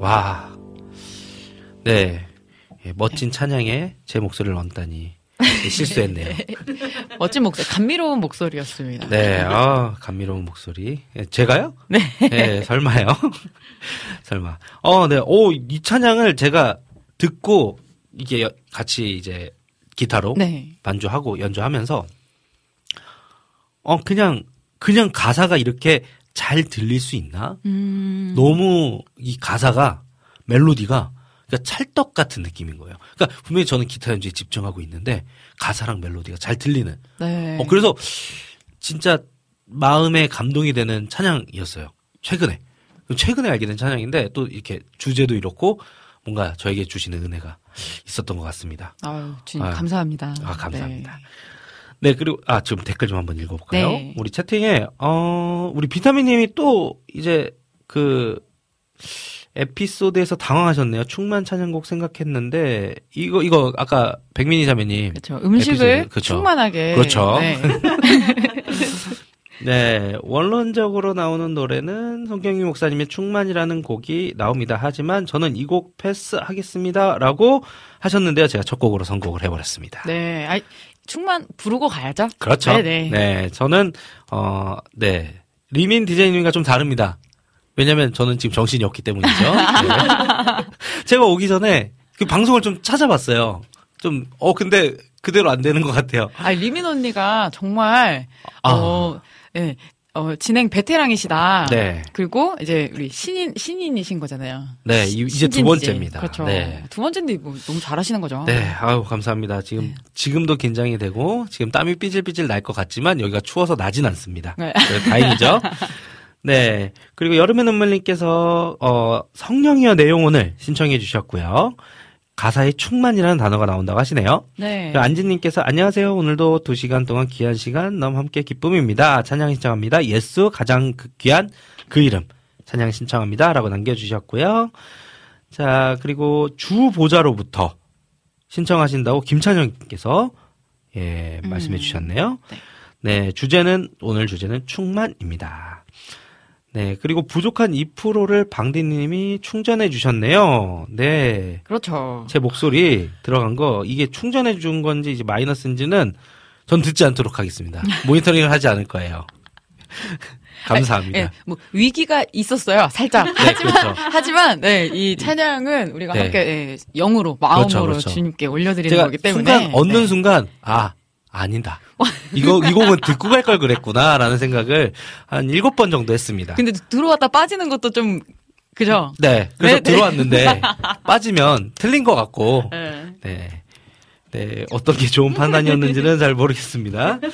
와. 네. 예, 멋진 찬양에 제 목소리를 얹다니 예, 실수했네요. 멋진 목소리, 감미로운 목소리였습니다. 네, 아, 감미로운 목소리. 예, 제가요? 네. 네, 설마요. 설마. 어, 네. 오, 이 찬양을 제가 듣고 이게 여- 같이 이제 기타로 네. 반주하고 연주하면서 어, 그냥 그냥 가사가 이렇게 잘 들릴 수 있나? 음. 너무 이 가사가 멜로디가 그러니까 찰떡 같은 느낌인 거예요. 그러니까 분명히 저는 기타 연주에 집중하고 있는데 가사랑 멜로디가 잘 들리는. 네. 어, 그래서 진짜 마음에 감동이 되는 찬양이었어요. 최근에. 최근에 알게 된 찬양인데 또 이렇게 주제도 이렇고 뭔가 저에게 주시는 은혜가 있었던 것 같습니다. 아유, 주님 아유. 감사합니다. 아, 감사합니다. 네, 그리고, 아, 지금 댓글 좀 한번 읽어볼까요? 네. 우리 채팅에, 어, 우리 비타민님이 또, 이제, 그, 에피소드에서 당황하셨네요. 충만 찬양곡 생각했는데, 이거, 이거, 아까, 백민희 자매님. 그렇죠. 음식을 에피소드, 그쵸. 충만하게. 그렇죠. 네. 네, 원론적으로 나오는 노래는 성경희 목사님의 충만이라는 곡이 나옵니다. 하지만 저는 이 곡 패스하겠습니다. 라고 하셨는데요. 제가 첫 곡으로 선곡을 해버렸습니다. 네. 아이, 충만 부르고 가야죠. 그렇죠. 네네. 네, 저는 어, 네 리민 디자이님과 좀 다릅니다. 왜냐면 저는 지금 정신이 없기 때문이죠. 네. 제가 오기 전에 그 방송을 좀 찾아봤어요. 좀 어 근데 그대로 안 되는 것 같아요. 아, 리민 언니가 정말, 아. 어, 예, 어, 진행 베테랑이시다. 네. 그리고 이제 우리 신인, 신인이신 거잖아요. 네, 이- 이제 두 번째입니다. 그렇죠. 네. 두 번째인데 뭐 너무 잘하시는 거죠. 네, 아유 감사합니다. 지금 네. 지금도 긴장이 되고 지금 땀이 삐질삐질 날 것 같지만 여기가 추워서 나진 않습니다. 네. 네, 다행이죠. 네, 그리고 여름의 눈물님께서 어, 성령이여 내용원을 신청해 주셨고요. 가사에 충만이라는 단어가 나온다고 하시네요. 네. 안진님께서 안녕하세요. 오늘도 두 시간 동안 귀한 시간 너무 함께 기쁨입니다. 찬양 신청합니다. 예수 가장 그 귀한 그 이름 찬양 신청합니다라고 남겨주셨고요. 자 그리고 주 보좌로부터 신청하신다고 김찬영께서 예 말씀해 주셨네요. 네 주제는 오늘 주제는 충만입니다. 네 그리고 부족한 2%를 방디님이 충전해 주셨네요. 네. 그렇죠. 제 목소리 들어간 거 이게 충전해 준 건지 이제 마이너스인지는 전 듣지 않도록 하겠습니다. 모니터링을 하지 않을 거예요. 감사합니다. 예, 뭐 위기가 있었어요, 살짝. 네, 하지만 그렇죠. 하지만 네, 이 찬양은 우리가 네. 함께 예, 영으로 마음으로 그렇죠, 그렇죠. 주님께 올려드리는 거기 때문에 순간 얻는 네. 순간 아 아니다. 이거 이 곡은 듣고 갈 걸 그랬구나라는 생각을 한 일곱 번 정도 했습니다. 근데 들어왔다 빠지는 것도 좀 그죠? 네, 그래서 네, 네. 들어왔는데 빠지면 틀린 것 같고 네. 네. 네, 어떤 게 좋은 판단이었는지는 잘 모르겠습니다.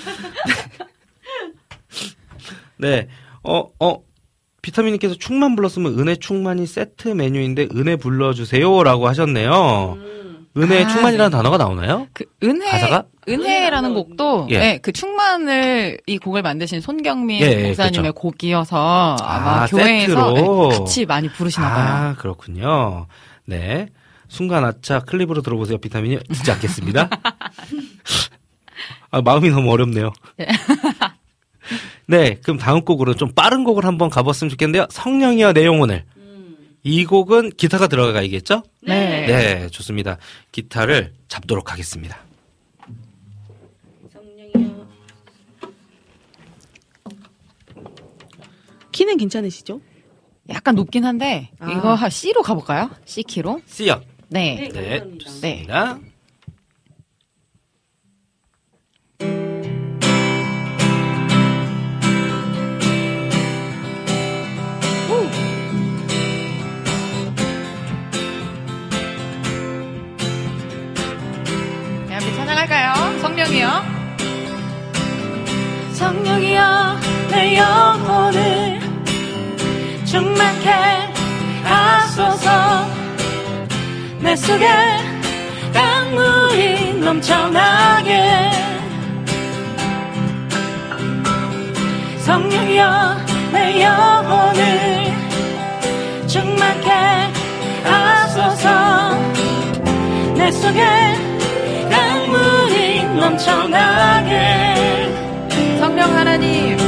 네, 어, 어, 비타민님께서 충만 불렀으면 은혜 충만이 세트 메뉴인데 은혜 불러주세요라고 하셨네요. 은혜 아, 충만이라는 단어가 나오나요? 그 은혜 가사가? 은혜라는 곡도 예. 예, 그 충만을 이 곡을 만드신 손경민 예, 예, 목사님의 그렇죠. 곡이어서 아마 아, 교회에서. 예, 같이 많이 부르시나 봐요. 아, 그렇군요. 네. 순간 아차 클립으로 들어보세요. 비타민이 듣지 않겠습니다. 아, 마음이 너무 어렵네요. 네. 네, 그럼 다음 곡으로 좀 빠른 곡을 한번 가봤으면 좋겠는데요. 성령이여 내용오늘. 이 곡은 기타가 들어가 있겠죠? 네. 네, 좋습니다. 기타를 잡도록 하겠습니다. 키는 괜찮으시죠? 약간 높긴 한데 아. 이거 한 C로 가볼까요? C 키로. C요. 네. 네, 네. 좋습니다. 네, 성령이요. 성령이여 내 영혼을 충만케 하소서. 내 속에 강물이 넘쳐나게. 성령이여 내 영혼을 충만케 하소서. 내 속에 넘쳐나게 성령 하나님.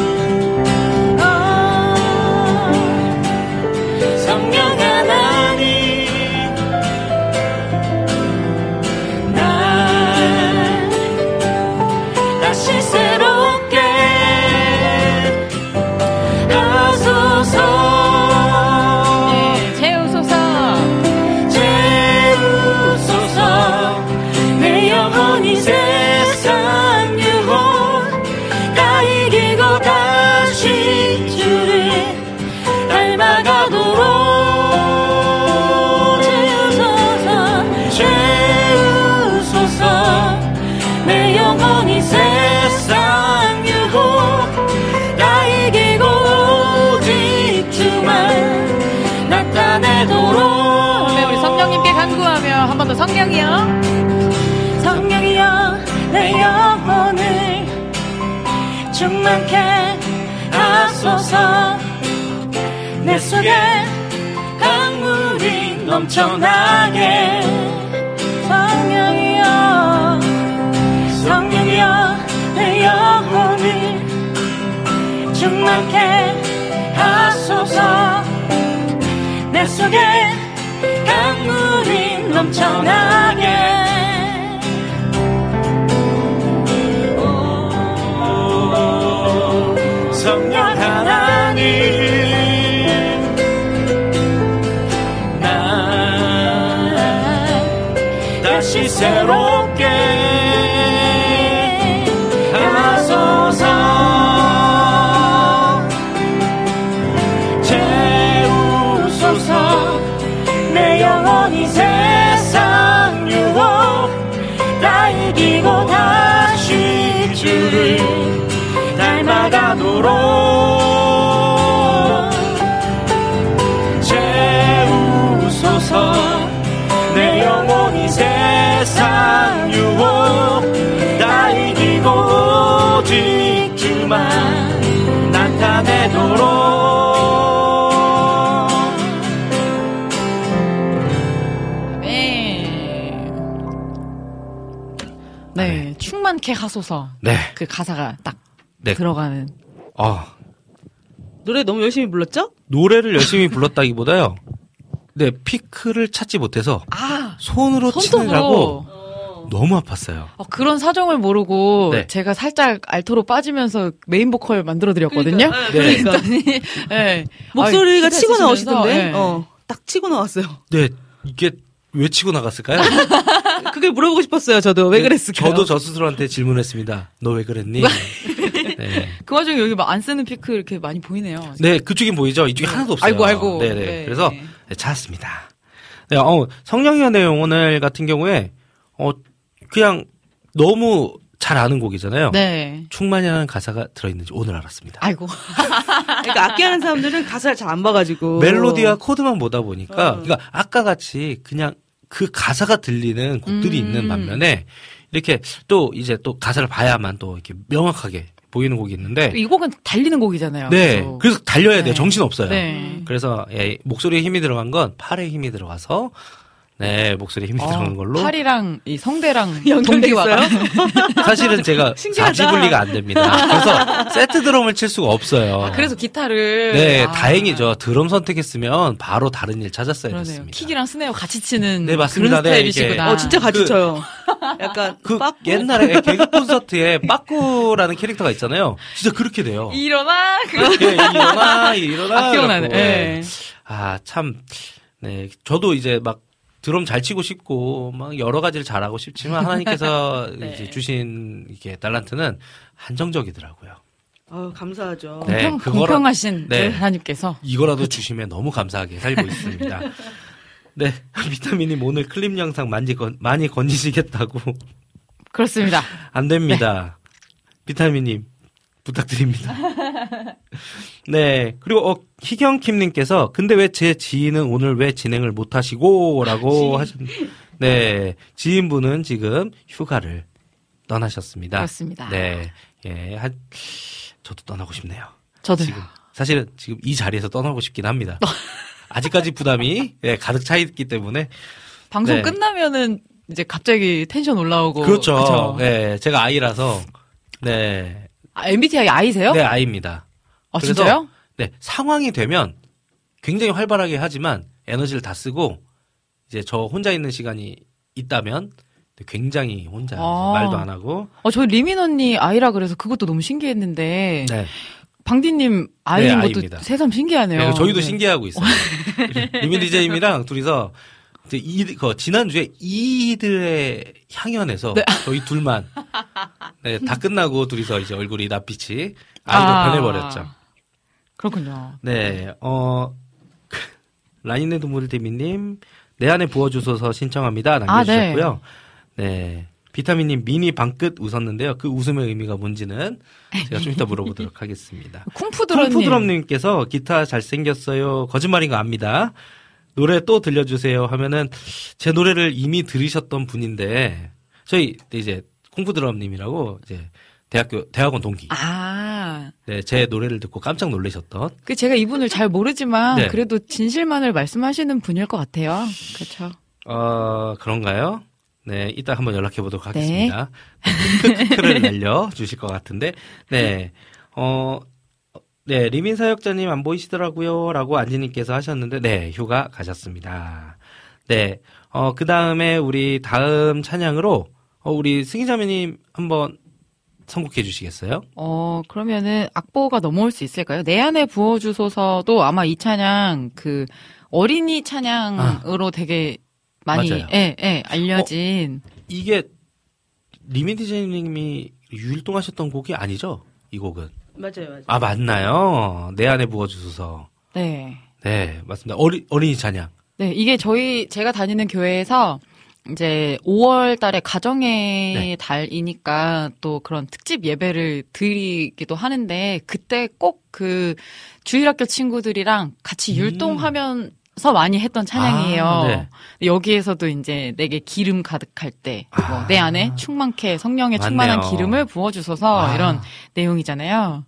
충만케 하소서. 내 속에 강물이 넘쳐나게 성령이여 성령이여 내 영혼을 충만케 하소서. 내 속에 강물이 넘쳐나게 성령 하나님. 날 다시 새롭게 충만케 하소서. 네. 그 가사가 딱 네. 들어가는. 아, 노래 너무 열심히 불렀죠? 노래를 열심히 불렀다기보다요. 네, 피크를 찾지 못해서 아, 손으로 손톱으로. 치느라고 너무 아팠어요. 어, 그런 사정을 모르고 네. 제가 살짝 알토로 빠지면서 메인 보컬 만들어 드렸거든요. 네. 그랬더니 네. 목소리가 아, 치고 나오시던데? 네. 어, 딱 치고 나왔어요. 네, 이게 왜 치고 나갔을까요? 그게 물어보고 싶었어요, 저도. 왜 그랬을까요? 저도 저 스스로한테 질문했습니다. 너 왜 그랬니? 네. 그 와중에 여기 막 안 쓰는 피크 이렇게 많이 보이네요. 네, 그쪽이 보이죠? 이쪽이 하나도 없어요. 아이고, 아이고. 네네. 네. 그래서 네, 찾았습니다. 네, 어, 내용 오늘 같은 경우에, 어, 그냥 너무 잘 아는 곡이잖아요. 네. 충만이라는 가사가 들어있는지 오늘 알았습니다. 아이고. 그러니까 악기하는 사람들은 가사를 잘 안 봐가지고. 멜로디와 코드만 보다 보니까, 어. 그러니까 아까 같이 그냥 그 가사가 들리는 곡들이 음. 있는 반면에, 이렇게 또 이제 또 가사를 봐야만 또 이렇게 명확하게 보이는 곡이 있는데, 이 곡은 달리는 곡이잖아요. 네. 그래서. 그래서 달려야 돼요. 네. 정신 없어요. 네. 그래서 예, 목소리에 힘이 들어간 건 팔에 힘이 들어가서 네 목소리에 힘이 들어간 걸로 팔이랑 이 성대랑 연결돼 동기화가 사실은 제가 신기하다. 자지 분리가 안 됩니다. 그래서 세트 드럼을 칠 수가 없어요. 아, 그래서 기타를 네 아, 다행이죠. 드럼 선택했으면 바로 다른 일 찾았어야 그러네요. 됐습니다. 킥이랑 스네어 같이 치는 네, 맞습니다. 그런 네, 스타일이시구나. 이게- 어, 진짜 같이 그- 쳐요. 약간, 그 빠꾸. 옛날에 개그 콘서트에 빠꾸라는 캐릭터가 있잖아요. 진짜 그렇게 돼요. 일어나 그 예, 일어나 일어나. 아, 기억나네. 예. 아, 참, 네. 저도 이제 막 드럼 잘 치고 싶고, 막 여러 가지를 잘하고 싶지만, 하나님께서 네. 이제 주신 이게 달란트는 한정적이더라고요. 어, 감사하죠. 네, 공평, 그거라- 공평하신 네. 하나님께서 이거라도 주시면 너무 감사하게 살고 있습니다. 네. 비타민님 오늘 클립 영상 많이, 건, 많이 건지시겠다고. 그렇습니다. 안 됩니다. 비타민님, 부탁드립니다. 네. 그리고, 어, 희경킴님께서, 근데 왜 제 지인은 오늘 왜 진행을 못 하시고, 라고 하셨, 네. 지인분은 지금 휴가를 떠나셨습니다. 그렇습니다. 네. 예, 한, 저도 떠나고 싶네요. 저도요. 지금, 사실은 지금 이 자리에서 떠나고 싶긴 합니다. 아직까지 부담이, 예, 가득 차 있기 때문에. 방송 네. 끝나면은 이제 갑자기 텐션 올라오고 그렇죠. 그쵸? 네. 제가 아이라서, 네. 아, MBTI 아이세요? 네, 아이입니다. 아, 그래서 진짜요? 네, 상황이 되면 굉장히 활발하게 하지만 에너지를 다 쓰고 이제 저 혼자 있는 시간이 있다면 굉장히 혼자 아. 말도 안 하고 어, 저희 리민 언니 I라 그래서 그것도 너무 신기했는데 네. 방디님 I인 네, 것도 I입니다. 새삼 신기하네요. 네, 저희도 네. 신기해하고 있어요. 리민 디제이랑 둘이서 이제 이, 그 지난주에 I들의 향연에서 네. 저희 둘만 네, 다 끝나고 둘이서 이제 얼굴이 낯빛이 I로 아. 변해버렸죠. 그렇군요. 네, 어, 라인의 동물대미님, 내 안에 부어주소서 신청합니다. 남겨주셨고요. 네. 비타민님 미니 방끝 웃었는데요. 그 웃음의 의미가 뭔지는 제가 좀 이따 물어보도록 하겠습니다. 쿵푸드럼님께서 기타 잘생겼어요. 거짓말인 거 압니다. 노래 또 들려주세요 하면은 제 노래를 이미 들으셨던 분인데 저희 이제 쿵푸드럼님이라고 이제 대학교 대학원 동기. 아. 아, 네, 제 노래를 듣고 깜짝 놀라셨던. 그 제가 이분을 잘 모르지만 네. 그래도 진실만을 말씀하시는 분일 것 같아요. 그렇죠. 어, 그런가요? 네, 이따 한번 연락해 보도록 네. 하겠습니다. 크크크를 날려 주실 것 같은데, 네, 어, 네, 리민 사역자님 안 보이시더라고요. 라고 안지님께서 하셨는데, 네, 휴가 가셨습니다. 네, 어, 그 다음에 우리 다음 찬양으로, 어, 우리 승희자매님 한번 선곡해 주시겠어요? 어, 그러면은 악보가 넘어올 수 있을까요? 내 안에 부어주소서도 아마 이 찬양 그 어린이 찬양으로 되게 많이 맞아요. 예, 예, 알려진 이게 리민 디제이님이 율동하셨던 곡이 아니죠? 이 곡은. 맞아요, 맞아요. 아, 맞나요? 내 안에 부어주소서. 네. 네, 맞습니다. 어리, 어린이 찬양. 네, 이게 저희 제가 다니는 교회에서 이제 5월 달에 가정의 네. 달이니까 또 그런 특집 예배를 드리기도 하는데 그때 꼭 그 주일학교 친구들이랑 같이 율동하면 서 많이 했던 찬양이에요. 음. 아, 네. 여기에서도 이제 내게 기름 가득할 때, 뭐내 안에 충만케 성령의 맞네요. 충만한 기름을 부어주소서 아. 이런 내용이잖아요.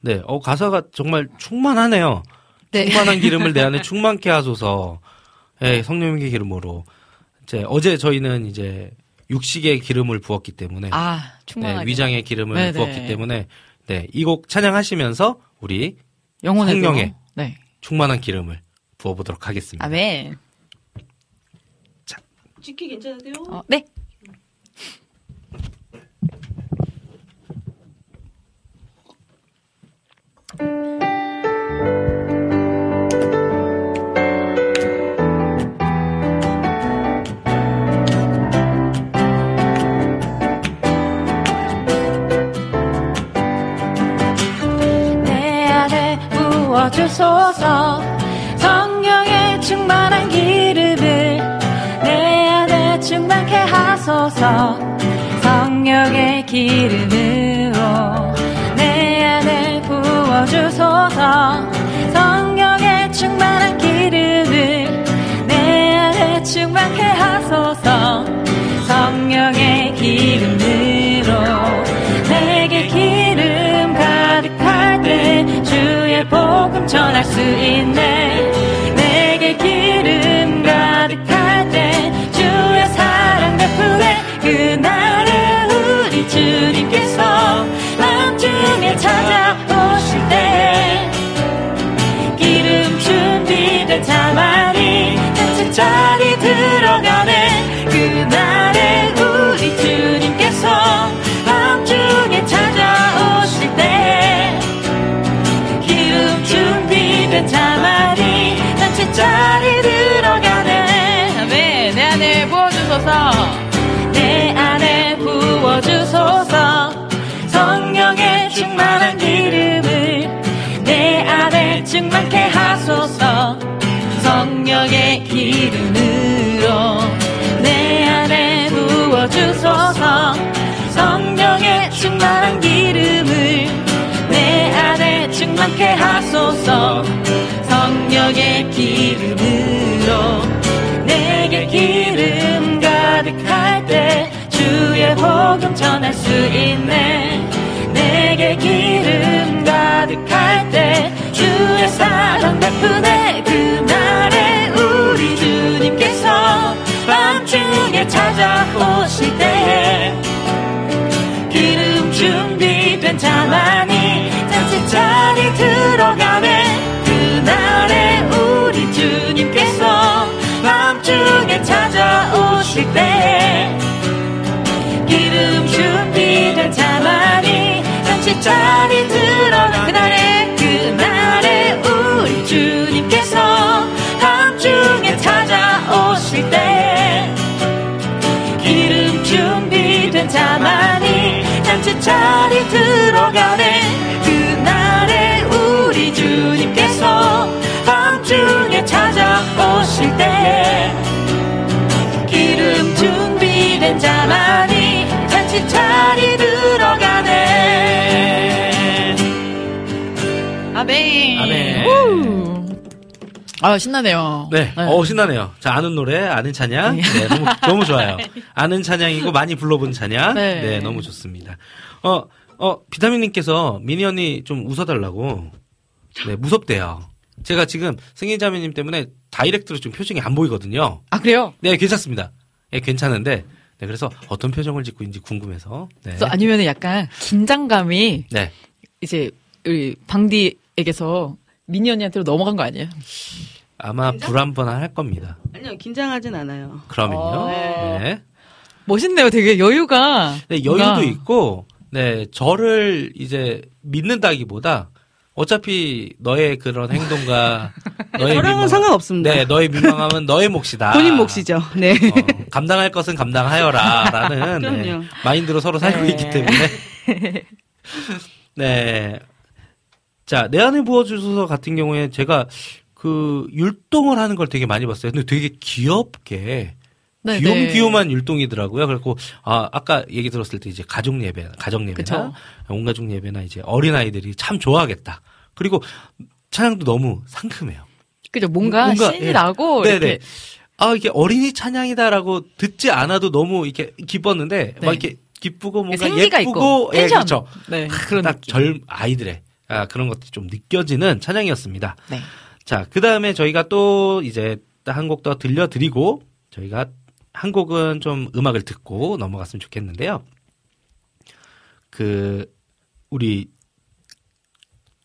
네, 어, 가사가 정말 충만하네요. 네. 충만한 기름을 내 안에 충만케 하소서. 예, 성령의 기름으로. 이제 어제 저희는 이제 육식의 기름을 부었기 때문에. 아, 충만하게. 네, 위장의 기름을 네네. 부었기 때문에. 네, 이 곡 찬양하시면서 우리 영혼에도. 성령의 네. 충만한 기름을 부어보도록 하겠습니다. 아멘. 찍기 괜찮으세요? 어, 네. 내 안에 부어주소서 하소서. 성령의 기름으로 내 안에 부어주소서. 성령의 충만한 기름을 내 안에 충만케 하소서. 성령의 기름으로 내게 기름 가득할 때 주의 복음 전할 수 있네 충만케 하소서. 성령의 기름으로 내 안에 부어주소서. 성령의 충만한 기름을 내 안에 충만케 하소서. 성령의 기름으로 내게 기름 가득할 때 주의 복음 전할 수 있네 내게 기름 가득할 때 주의 사랑 베푸네 그날에 우리 주님께서 밤중에 찾아오실 때 기름 준비된 자만이 잔치 자리 들어가 잔치 자리 들어 아, 신나네요. 네, 어 신나네요. 자 아는 노래, 아는 찬양, 네, 너무 너무 좋아요. 아는 찬양이고 많이 불러본 찬양, 네. 네, 너무 좋습니다. 어, 어, 비타민님께서 미니 언니 좀 웃어달라고. 네, 무섭대요. 제가 지금 승희자매님 때문에 다이렉트로 좀 표정이 안 보이거든요. 아, 그래요? 네, 괜찮습니다. 네, 괜찮은데. 네, 그래서 어떤 표정을 짓고 있는지 궁금해서. 네. 그래서 아니면 약간 긴장감이 네. 이제 우리 방디에게서 미니 언니한테로 넘어간 거 아니에요? 아마 불안불안할 겁니다. 아니요, 긴장하진 않아요. 그러면요. 어. 네. 멋있네요. 되게 여유가. 네, 뭔가. 여유도 있고, 네, 저를 이제 믿는다기보다 어차피 너의 그런 행동과 너의 저랑은 상관없습니다. 네, 너의 민망함은 너의 몫이다. 본인 몫이죠. 네. 어, 감당할 것은 감당하여라라는 네. 마인드로 서로 살고 네. 있기 때문에 네. 자, 내 안에 부어주소서 같은 경우에 제가 그 율동을 하는 걸 되게 많이 봤어요. 근데 되게 귀엽게 네, 귀염귀염한 율동이더라고요. 그래고 아 아까 얘기 들었을 때 이제 가족 예배, 가정 예배나. 온 가족 예배나 이제 어린 아이들이 참 좋아하겠다. 그리고 찬양도 너무 상큼해요. 그죠. 뭔가, 뭔가, 신이 예. 나고 네네. 이렇게 아 이게 어린이 찬양이다라고 듣지 않아도 너무 이렇게 기뻤는데 네. 막 이렇게 기쁘고 뭔가 생기가 예쁘고 있고 예. 그렇죠. 네, 그런 느낌. 딱절 아이들의 아, 그런 것들이 좀 느껴지는 찬양이었습니다. 네. 자, 그 다음에 저희가 또 이제 한 곡 더 들려드리고 저희가 한 곡은 좀 음악을 듣고 넘어갔으면 좋겠는데요. 그 우리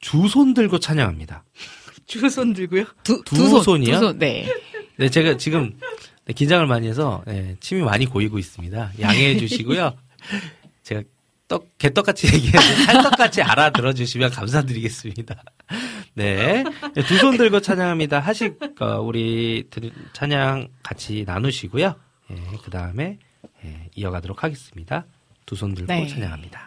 두손 들고 찬양합니다. 주손 들고요. 두, 두 두 손, 손이요? 두 손, 네. 네, 제가 지금 네, 긴장을 많이 해서 네, 침이 많이 고이고 있습니다. 양해해 주시고요. 제가 떡 개떡같이 얘기해서 찰떡같이 알아들어 주시면 감사드리겠습니다. 네, 두 손 들고 찬양합니다. 하실 거 우리 들- 찬양 같이 나누시고요. 예, 그 다음에 예, 이어가도록 하겠습니다. 두 손 들고 네. 찬양합니다.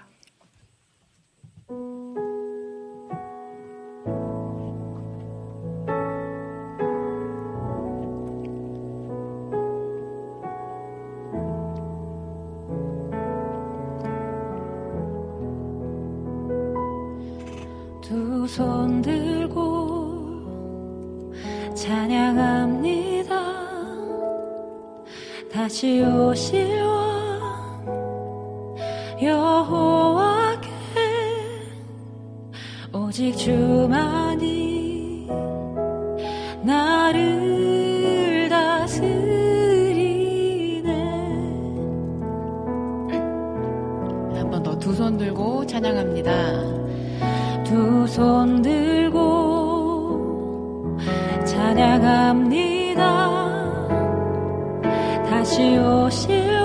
손 들고 찬양합니다. 다시 오실 왕 여호와께 오직 주만이 나를 다스리네. 한 번 더 두 손 들고 찬양합니다. 두 손 들고 찬양합니다. 다시 오실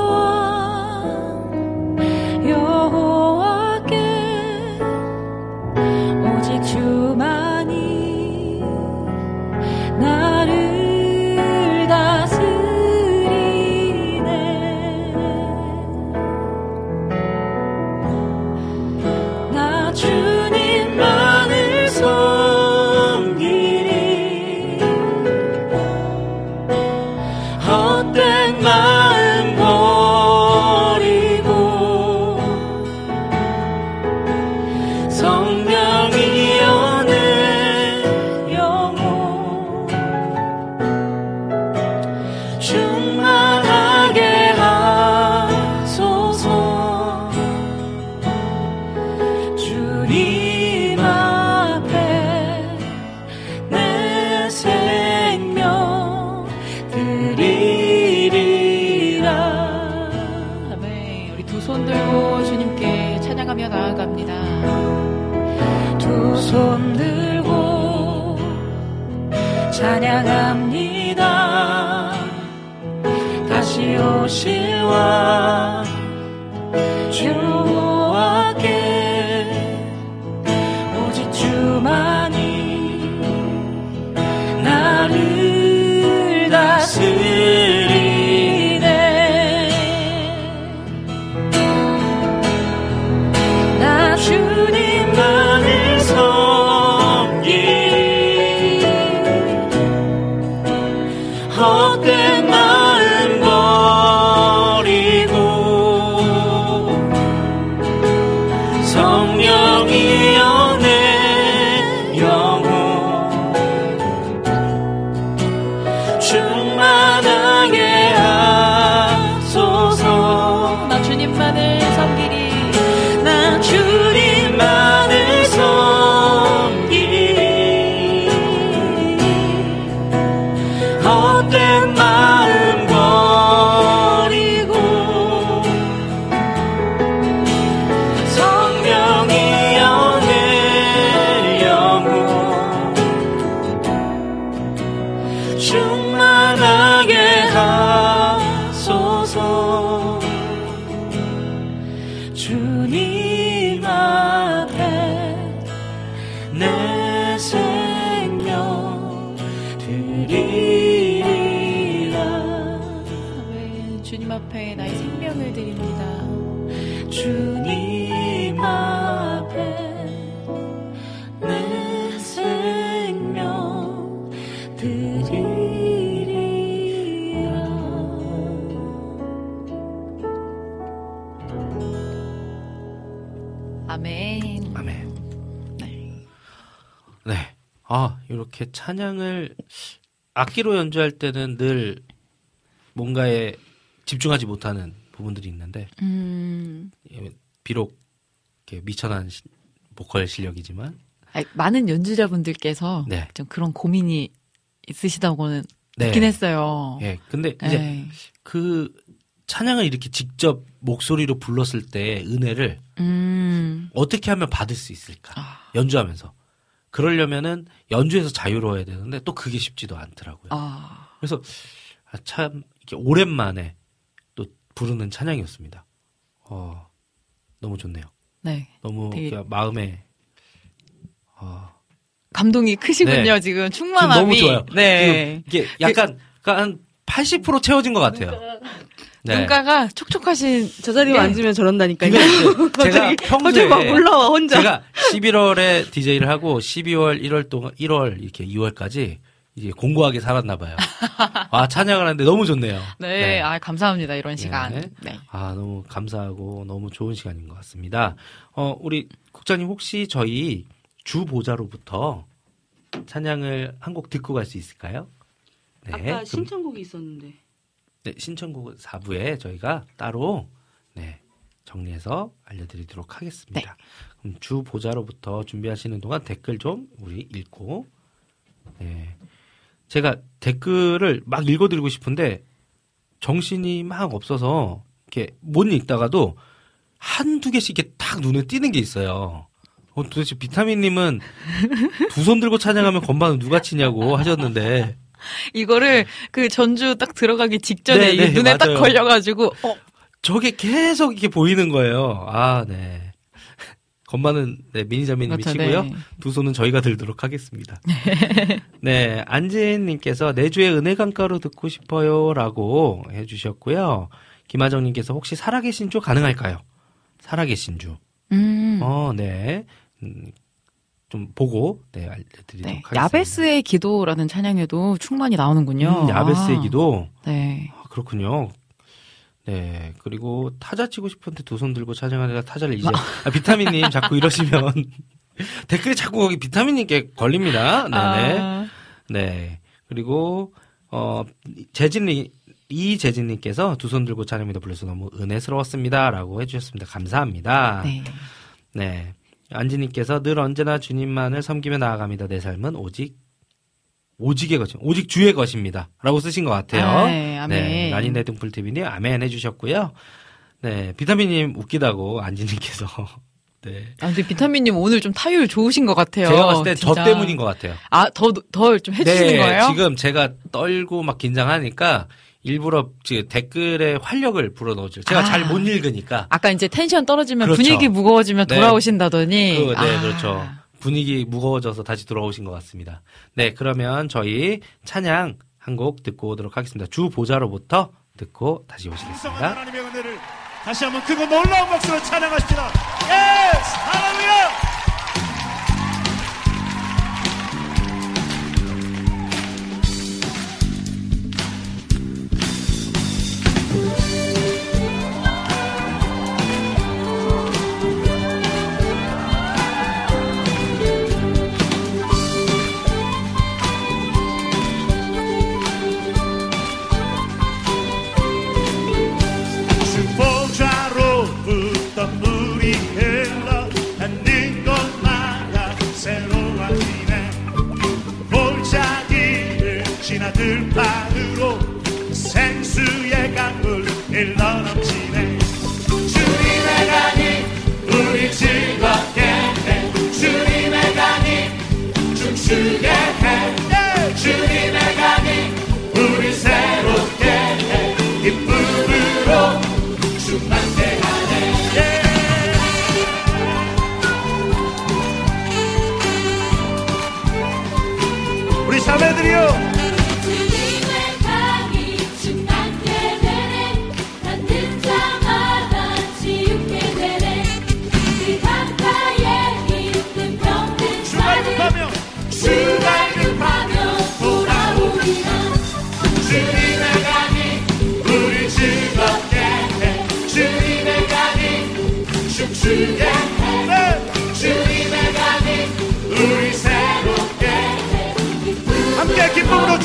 찬양을 악기로 연주할 때는 늘 뭔가에 집중하지 못하는 부분들이 있는데 음. 예, 비록 미천한 시- 보컬 실력이지만 아니, 많은 연주자분들께서 네. 좀 그런 고민이 있으시다고는 네. 듣긴 했어요. 예, 근데 이제 네. 그 찬양을 이렇게 직접 목소리로 불렀을 때 은혜를 음. 어떻게 하면 받을 수 있을까? 아. 연주하면서. 그러려면은 연주에서 자유로워야 되는데 또 그게 쉽지도 않더라고요. 아. 그래서 아, 참 이렇게 오랜만에 또 부르는 찬양이었습니다. 어, 너무 좋네요. 네. 너무 되게- 이렇게 마음에 어, 감동이 크시군요, 네. 지금. 지금 충만함이. 너무 좋아요. 네. 지금 이게 약간 그러니까 한80% 채워진 것 같아요. 네. 눈가가 촉촉하신 저 자리에 네. 앉으면 저런다니까요. 제가 평소에 막 올라와 혼자. 제가 11월에 DJ를 하고 12월, 1월 동안 1월 이렇게 2월까지 이제 공고하게 살았나 봐요. 아 찬양을 하는데 너무 좋네요. 네, 아 감사합니다 이런 시간. 네. 네. 아 너무 감사하고 너무 좋은 시간인 것 같습니다. 어 우리 국장님 혹시 저희 주 보자로부터 찬양을 한 곡 듣고 갈 수 있을까요? 네. 아까 신청곡이 있었는데. 네, 신청곡 4부에 저희가 따로 네, 정리해서 알려드리도록 하겠습니다. 그럼 주 보자로부터 준비하시는 동안 댓글 좀 우리 읽고 네. 제가 댓글을 막 읽어드리고 싶은데 정신이 막 없어서 이렇게 못 읽다가도 한두 개씩 이렇게 딱 눈에 띄는 게 있어요. 어, 도대체 비타민님은 두 손 들고 찬양하면 건반을 누가 치냐고 하셨는데 이거를 그 전주 딱 들어가기 직전에 네, 네, 눈에 딱 맞아요. 걸려가지고 어 저게 계속 이렇게 보이는 거예요. 아, 네. 건반은 네, 미니자매님이 그렇죠, 치고요. 네. 두 손은 저희가 들도록 하겠습니다. 네, 안지혜님께서 내주의 은혜 강가로 듣고 싶어요라고 해주셨고요. 김하정님께서 혹시 살아계신 주 가능할까요? 살아계신 주. 음. 어, 네. 음, 좀 보고 네 알려드리도록 네. 하겠습니다. 야베스의 기도라는 찬양에도 충만히 나오는군요. 음, 야베스의 아, 기도. 네. 아, 그렇군요. 네. 그리고 타자 치고 싶은데 두 손 들고 찬양하다가 타자를 이제 아, 비타민님 자꾸 이러시면 댓글에 자꾸 거기 비타민님께 걸립니다. 네네. 아. 네. 그리고 어 재진이 이재진님께서 두 손 들고 찬양합니다 불러서 너무 은혜스러웠습니다라고 해주셨습니다. 감사합니다. 네. 네. 안지님께서 늘 언제나 주님만을 섬기며 나아갑니다. 내 삶은 오직 오직의 것이 오직 주의 것입니다. 라고 쓰신 것 같아요. 아, 네, 아멘. 네, 라니네 등불TV님 아멘 해주셨고요. 네, 비타민님 웃기다고 안지님께서. 네. 아, 근데 비타민님 오늘 좀 타율 좋으신 것 같아요. 제가 봤을 때 저. 때문인 것 같아요. 아, 더, 더좀 해주시는 네, 거예요? 지금 제가 떨고 막 긴장하니까 일부러 지금 댓글에 활력을 불어 넣어줘요. 제가 아. 잘못 읽으니까. 아까 이제 텐션 떨어지면 그렇죠. 분위기 무거워지면 네. 돌아오신다더니. 그, 네, 아. 그렇죠. 분위기 무거워져서 다시 돌아오신 것 같습니다. 네, 그러면 저희 찬양 한 곡 듣고 오도록 하겠습니다. 주 보좌로부터 듣고 다시 오시겠습니다. 하나님의 은혜를 다시 한번 크고 놀라운 박수로 찬양하십니다. Yes! 할렐루야! 자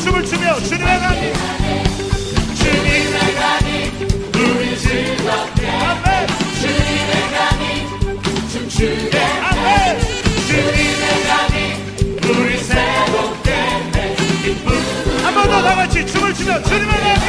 춤을 추며 주님의 강이 주님의 강이 우리 즐겁게 해 주님의 강이 춤추게. 해 주님의 강이 우리 새롭게 해한번 더 다 같이 춤을 추며 주님의 강이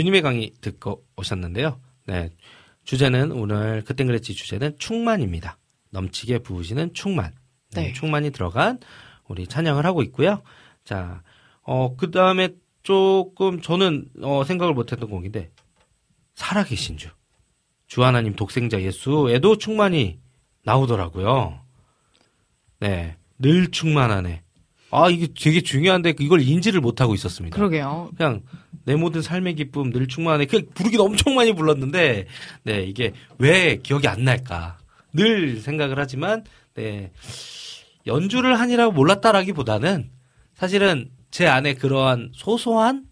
주님의 강의 듣고 오셨는데요. 네, 주제는 오늘 그땐 그랬지 주제는 충만입니다. 넘치게 부으시는 충만. 네, 네. 충만이 들어간 우리 찬양을 하고 있고요. 자, 어, 그 다음에 조금 저는 어, 생각을 못했던 곡인데 살아계신 주. 주 하나님 독생자 예수에도 충만이 나오더라고요. 네, 늘 충만하네. 아, 이게 되게 중요한데 이걸 인지를 못하고 있었습니다. 그러게요. 그냥 내 모든 삶의 기쁨 늘 충만해. 그 부르긴 엄청 많이 불렀는데, 네 이게 왜 기억이 안 날까? 늘 생각을 하지만, 네 연주를 하니라고 몰랐다라기보다는 사실은 제 안에 그러한 소소한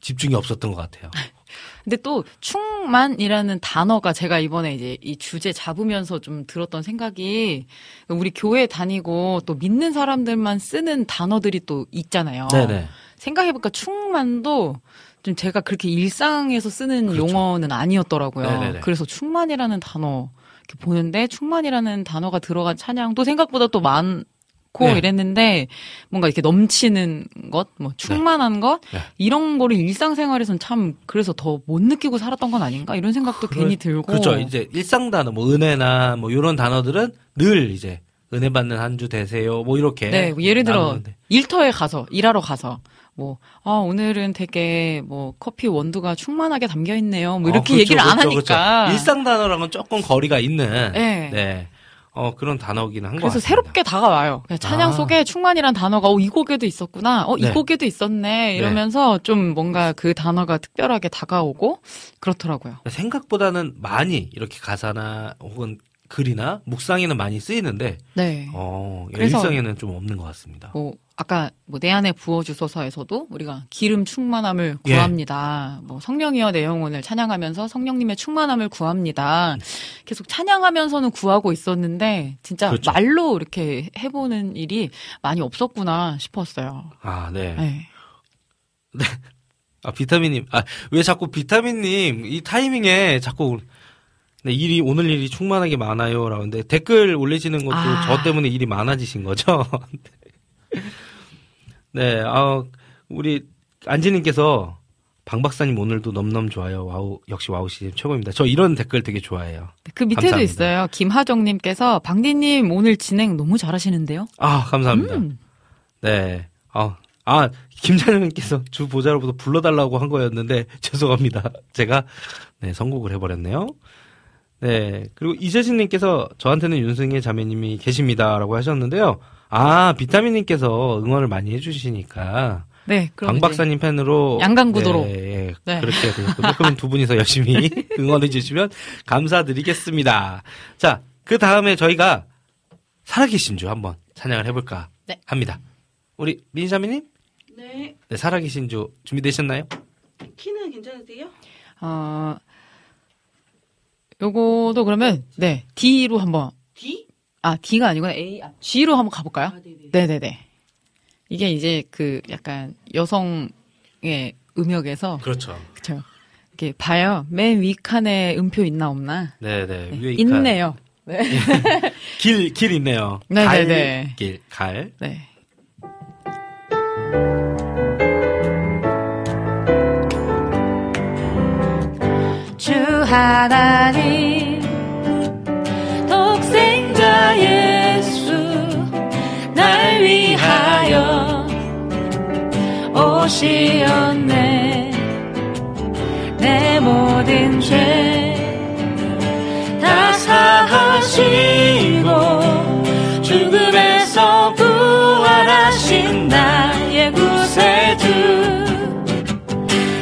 집중이 없었던 것 같아요. 근데 또 충만이라는 단어가 제가 이번에 이제 이 주제 잡으면서 좀 들었던 생각이 우리 교회 다니고 또 믿는 사람들만 쓰는 단어들이 또 있잖아요. 네네. 생각해보니까 충만도 좀 제가 그렇게 일상에서 쓰는 용어는 아니었더라고요. 그렇죠. 네네네. 그래서 충만이라는 단어 이렇게 보는데 충만이라는 단어가 들어간 찬양도 생각보다 또 많 고 네. 이랬는데 뭔가 이렇게 넘치는 것, 뭐 충만한 것 네. 이런 거를 일상생활에선 참 그래서 더 못 느끼고 살았던 건 아닌가 이런 생각도 괜히 들고 그렇죠. 이제 일상 단어, 뭐 은혜나 뭐 이런 단어들은 늘 이제 은혜 받는 한 주 되세요. 뭐 이렇게. 네, 뭐 예를 들어 나누는데. 일터에 가서 일하러 가서 뭐 아, 오늘은 되게 뭐 커피 원두가 충만하게 담겨 있네요. 뭐 이렇게 어, 그렇죠, 얘기를 안 그렇죠, 하니까 그렇죠. 일상 단어랑은 조금 거리가 있는. 네. 네. 어, 그런 단어기는 한것 그래서. 새롭게 다가와요. 그냥 찬양 아. 속에 충만이란 단어가 어, 이 곡에도 있었구나. 어, 이 네. 곡에도 있었네. 이러면서 좀 뭔가 그 단어가 특별하게 다가오고 그렇더라고요. 생각보다는 많이 이렇게 가사나 혹은 글이나 묵상에는 많이 쓰이는데 네. 어, 일상에는 좀 없는 것 같습니다. 뭐 아까 뭐 내 안에 부어주소서에서도 우리가 기름 충만함을 예. 구합니다. 뭐 성령이여 내 영혼을 찬양하면서 성령님의 충만함을 구합니다. 계속 찬양하면서는 구하고 있었는데 진짜 그렇죠. 말로 이렇게 해보는 일이 많이 없었구나 싶었어요. 아, 네. 네. 아, 비타민님. 아, 왜 자꾸 비타민님, 이 타이밍에 자꾸, 네, 일이, 오늘 일이 충만하게 많아요. 라는데, 댓글 올리시는 것도 아. 저 때문에 일이 많아지신 거죠? 네, 아, 우리, 안지님께서, 방 박사님 오늘도 넘넘 좋아요. wow, 역시 와우 씨 최고입니다. 저 이런 댓글 되게 좋아해요. 그 밑에도 감사합니다. 있어요. 김하정님께서 방디님 오늘 진행 너무 잘하시는데요. 아, 감사합니다. 음. 네. 아, 아, 김찬영님께서 주 보좌로부터 불러달라고 한 거였는데, 죄송합니다. 제가, 네, 선곡을 해버렸네요. 네. 그리고 이재진님께서 저한테는 윤승의 자매님이 계십니다라고 하셨는데요. 아, 비타민님께서 응원을 많이 해주시니까. 네, 그럼 강 박사님 팬으로. 양강구도로. 네, 예, 네. 그렇게 되셨군요. 그럼 두 분이서 열심히 응원해 주시면 감사드리겠습니다. 자, 그 다음에 저희가 살아계신 주 한번 찬양을 해볼까 네. 합니다. 우리 민자매님? 네. 네, 살아계신 주 준비되셨나요? 키는 괜찮으세요? 어, 요거도 그러면 네 D로 한번 D? 아 D가 아니구나 A 아, G로 한번 가볼까요? 네네네. 이게 이제 그 약간 여성의 음역에서 그렇죠. 그렇죠. 이렇게 봐요. 맨 위 칸에 음표 있나 없나? 네네. 위에 이 있네요. 칸. 네. 길, 길 있네요. 네, 갈, 네, 네. 길, 갈. 네. 주 하나님 오시었네? 내 모든 죄 다 사하시고 죽음에서 부활하신 나의 구세주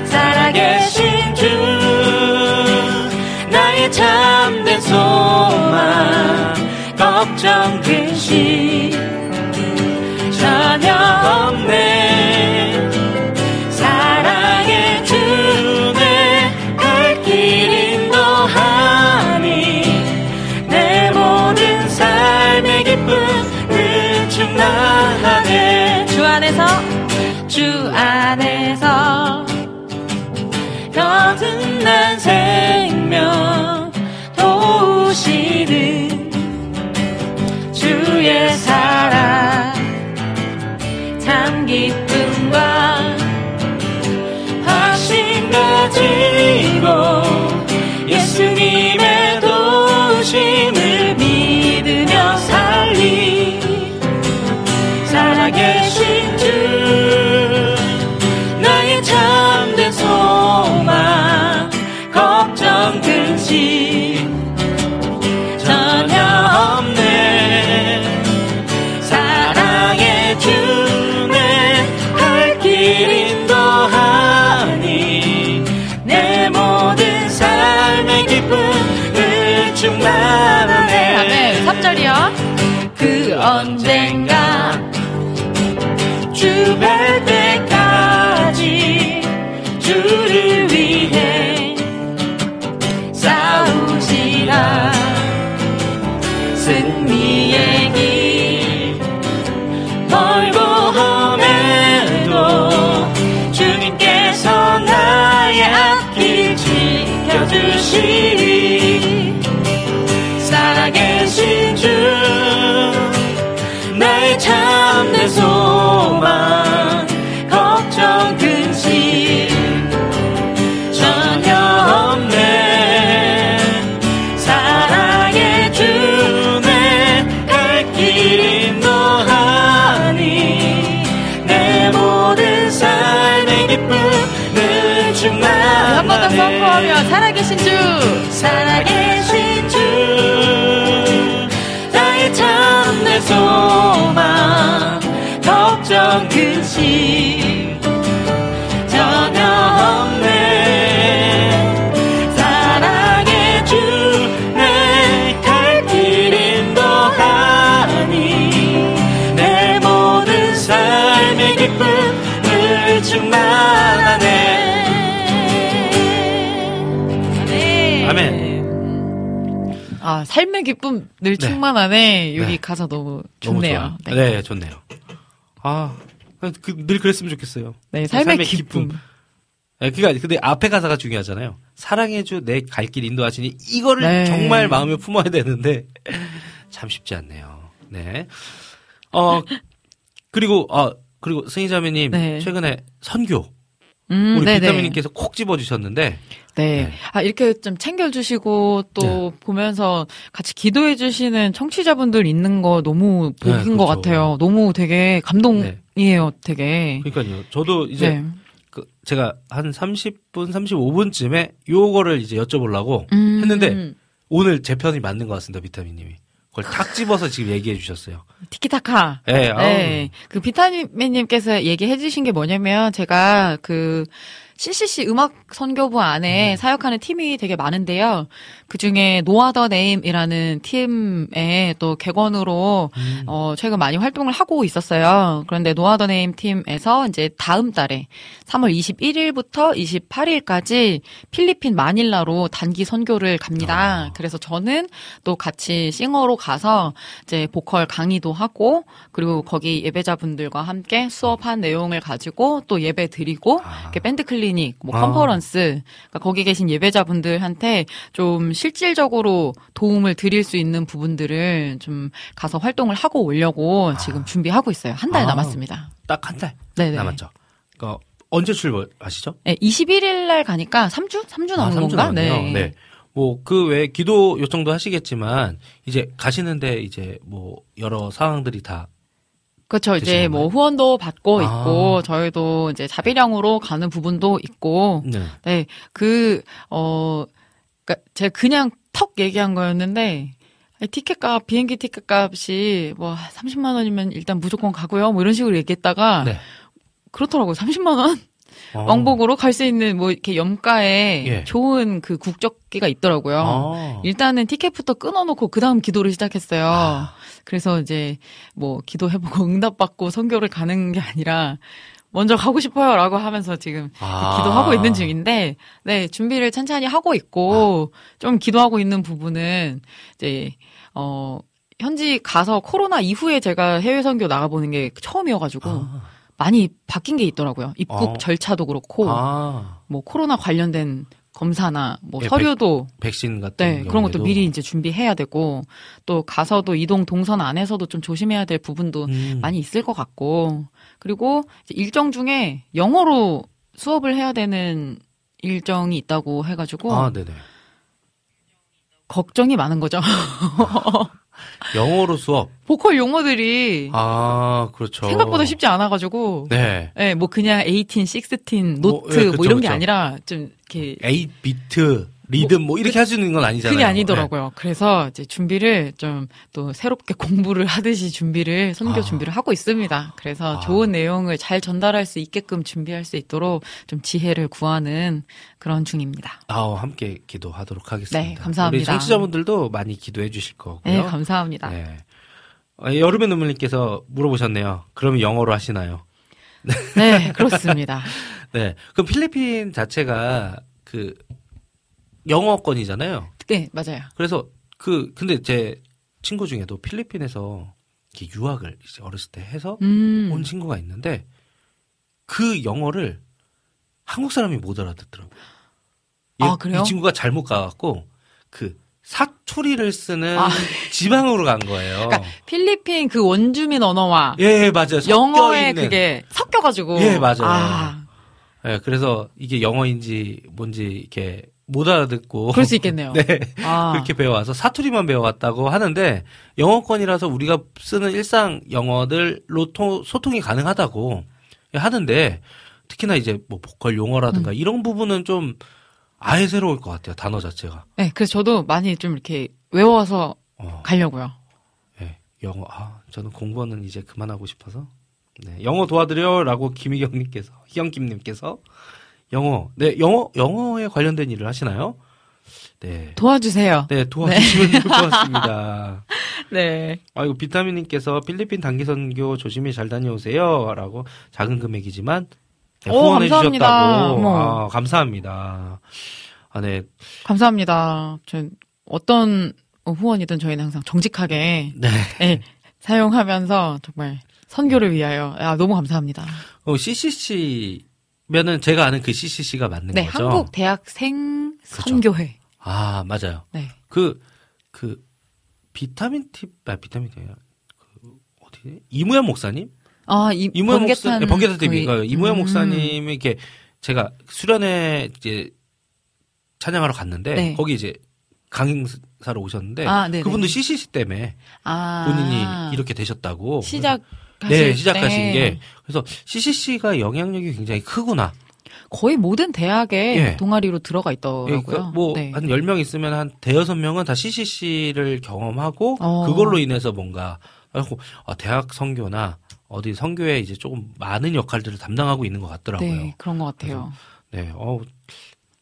살아계신 주 나의 참된 소망 걱정 근심 전혀 없네 그 삶의 기쁨 늘 네. 충만하네. 여기 네. 가사 너무 너무 좋네요. 좋아요. 네. 좋네요. 아, 그, 늘 그랬으면 좋겠어요. 네, 삶의 기쁨. 네, 그니까, 근데 앞에 가사가 중요하잖아요. 사랑해주 내 갈 길 인도하시니, 이거를 네. 정말 마음에 품어야 되는데, 참 쉽지 않네요. 네. 어, 그리고, 어, 그리고 승희자매님, 네. 최근에 선교, 음, 우리 네네. 비타민님께서 콕 집어주셨는데, 네. 아, 이렇게 좀 챙겨주시고 또 네. 보면서 같이 기도해주시는 청취자분들 있는 거 너무 복인 네, 것 그렇죠. 같아요. 너무 되게 감동이에요, 되게. 그러니까요. 저도 이제, 네. 그 제가 한 30분, 35분쯤에 요거를 이제 여쭤보려고 음. 했는데, 오늘 제 편이 맞는 것 같습니다, 비타민님이. 그걸 탁 집어서 지금 얘기해 주셨어요. 티키타카. 네. 네. 그 비타민님께서 얘기해 주신 게 뭐냐면 제가 그 CCC 음악 선교부 안에 사역하는 팀이 되게 많은데요. 그 중에 No Other Name이라는 팀에 또 객원으로 어 최근 많이 활동을 하고 있었어요. 그런데 No Other Name 팀에서 이제 다음 달에 3월 21일부터 28일까지 필리핀 마닐라로 단기 선교를 갑니다. 그래서 저는 또 같이 싱어로 가서 이제 보컬 강의도 하고 그리고 거기 예배자분들과 함께 수업한 내용을 가지고 또 예배 드리고 이렇게 밴드 클리닉, 뭐 아. 컨퍼런스, 그러니까 거기 계신 예배자분들한테 좀 실질적으로 도움을 드릴 수 있는 부분들을 좀 가서 활동을 하고 오려고 지금 준비하고 있어요. 한달 아. 남았습니다. 딱 한 달 네네. 남았죠. 그러니까 언제 출발하시죠? 네, 21일 날 가니까 3주? 3주 남은 삼주 건가? 남았네요. 네. 뭐 그 외에 기도 요청도 하시겠지만 이제 가시는데 이제 뭐 여러 상황들이 다 그렇죠. 이제 뭐 후원도 받고 아. 있고 저희도 이제 자비량으로 가는 부분도 있고 네. 네. 그 어 그러니까 제가 그냥 턱 얘기한 거였는데 티켓값 비행기 티켓값이 뭐 30만 원이면 일단 무조건 가고요. 뭐 이런 식으로 얘기했다가 네. 그렇더라고요. 30만 원 어. 왕복으로 갈 수 있는 뭐 이렇게 염가에 예. 좋은 그 국적기가 있더라고요. 아. 일단은 티켓부터 끊어놓고 그 다음 기도를 시작했어요. 아. 그래서 이제 뭐 기도해보고 응답받고 선교를 가는 게 아니라 먼저 가고 싶어요라고 하면서 지금 아. 기도하고 있는 중인데 네 준비를 찬찬히 하고 있고 아. 좀 기도하고 있는 부분은 이제 어 현지 가서 코로나 이후에 제가 해외 선교 나가보는 게 처음이어가지고 많이 바뀐 게 있더라고요. 입국 어. 절차도 그렇고 아. 뭐 코로나 관련된 검사나 뭐 예, 서류도 백 신 같은 네, 그런 것도. 미리 이제 준비해야 되고 또 가서도 이동 동선 안에서도 좀 조심해야 될 부분도 음. 많이 있을 것 같고 그리고 일정 중에 영어로 수업을 해야 되는 일정이 있다고 해가지고 아, 네네. 걱정이 많은 거죠. 영어로 수업. 보컬 용어들이 아, 그렇죠. 생각보다 쉽지 않아가지고 네. 네, 뭐 그냥 18, 16, 노트 뭐, 예, 뭐 그쵸, 이런 게 그쵸. 아니라 좀 이렇게 8 비트, 리듬 뭐, 이렇게 할수 있는 건 아니잖아요. 그게 아니더라고요. 그래서 이제 준비를 좀 또 새롭게 공부를 하듯이 준비를 선교 아. 준비를 하고 있습니다. 그래서 좋은 내용을 잘 전달할 수 있게끔 준비할 수 있도록 좀 지혜를 구하는 그런 중입니다. 아, 함께 기도하도록 하겠습니다. 네, 감사합니다. 우리 청취자분들도 많이 기도해 주실 거고요. 네, 감사합니다. 네. 어, 여름의 눈물님께서 물어보셨네요. 그러면 영어로 하시나요? 네, 그렇습니다. 네. 그럼 필리핀 자체가 그 영어권이잖아요. 네, 맞아요. 그래서 그 근데 제 친구 중에도 필리핀에서 이렇게 유학을 이제 어렸을 때 해서 음. 온 친구가 있는데 그 영어를 한국 사람이 못 알아듣더라고요. 이- 아, 그래요? 이 친구가 잘못 가갖고 그 사투리를 쓰는 아. 지방으로 간 거예요. 그러니까 필리핀 그 원주민 언어와 예, 예, 맞아요. 영어에 있는. 그게 섞여가지고 예, 맞아요. 아, 예, 그래서 이게 영어인지 뭔지 이렇게 못 알아듣고. 그럴 수 있겠네요. 네. 아. 그렇게 배워와서 사투리만 배워왔다고 하는데 영어권이라서 우리가 쓰는 일상 영어들로 토- 소통이 가능하다고 하는데 특히나 이제 뭐 보컬 음. 용어라든가 이런 부분은 좀 아예 새로울 것 같아요. 단어 자체가. 네, 그래서 저도 많이 좀 이렇게 외워서 어. 가려고요. 예, 영어. 아, 저는 공부는 이제 그만하고 싶어서. 네, 영어 도와드려라고 김희경님께서, 희영김님께서 영어. 네, 영어 영어에 관련된 일을 하시나요? 네. 도와주세요. 네, 도와주시면 좋을 것 같습니다. 네. 아이고 비타민님께서 필리핀 단기 선교 조심히 잘 다녀오세요 라고 작은 금액이지만 네, 오, 후원해. 주셨다고. 아, 감사합니다. 아, 네. 감사합니다. 전 어떤 후원이든 저희는 항상 정직하게 네. 예, 사용하면서 정말 선교를 위하여 아, 너무 감사합니다. 어, CCC 면은 제가 아는 그 CCC가 맞는 네, 거죠? 한국 대학생 선교회. 아, 맞아요. 네. 그, 그, 비타민 팁, 아, 비타민 팁, 그, 어디, 이무현 목사님? 아, 이 이무현 목사, 번개탄 네, 번개탄 TV가 이무현 음. 목사님이 이렇게 제가 수련회 이제 찬양하러 갔는데 네. 거기 이제 강행사로 오셨는데 아. 그분도 CCC 때문에 아. 본인이 이렇게 되셨다고 시작 네하 실 시작하신 때. 게 그래서 CCC가 영향력이 굉장히 크구나. 거의 모든 대학에 예. 동아리로 들어가 예, 있더라고요. 그러니까 뭐한 네. 10명 있으면 한 대여섯 명은 다 CCC를 경험하고 어. 그걸로 인해서 뭔가 하고 아, 대학 선교나 어디 선교에 이제 조금 많은 역할들을 담당하고 있는 것 같더라고요. 네, 그런 것 같아요. 네, 어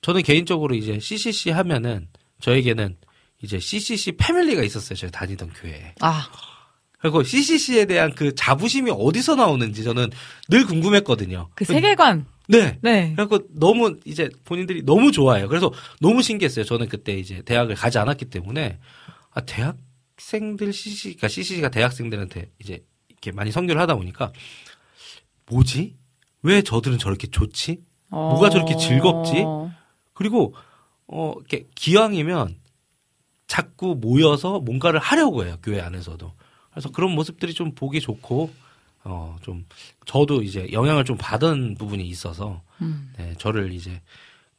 저는 개인적으로 이제 CCC 하면은 저에게는 이제 CCC 패밀리가 있었어요. 제가 다니던 교회에. 아, 그리고 CCC에 대한 그 자부심이 어디서 나오는지 저는 늘 궁금했거든요. 그 세계관. 네. 네. 그래갖고 너무 이제 본인들이 너무 좋아해요. 그래서 너무 신기했어요. 저는 그때 이제 대학을 가지 않았기 때문에 아 대학생들 CC, 그러니까 CCC가 대학생들한테 이제 이렇게 많이 선교를 하다 보니까 뭐지? 왜 저들은 저렇게 좋지? 뭐가 저렇게 즐겁지? 그리고 어 이렇게 기왕이면 자꾸 모여서 뭔가를 하려고 해요. 교회 안에서도. 그래서 그런 모습들이 좀 보기 좋고 어 좀 저도 이제 영향을 좀 받은 부분이 있어서 음. 네, 저를 이제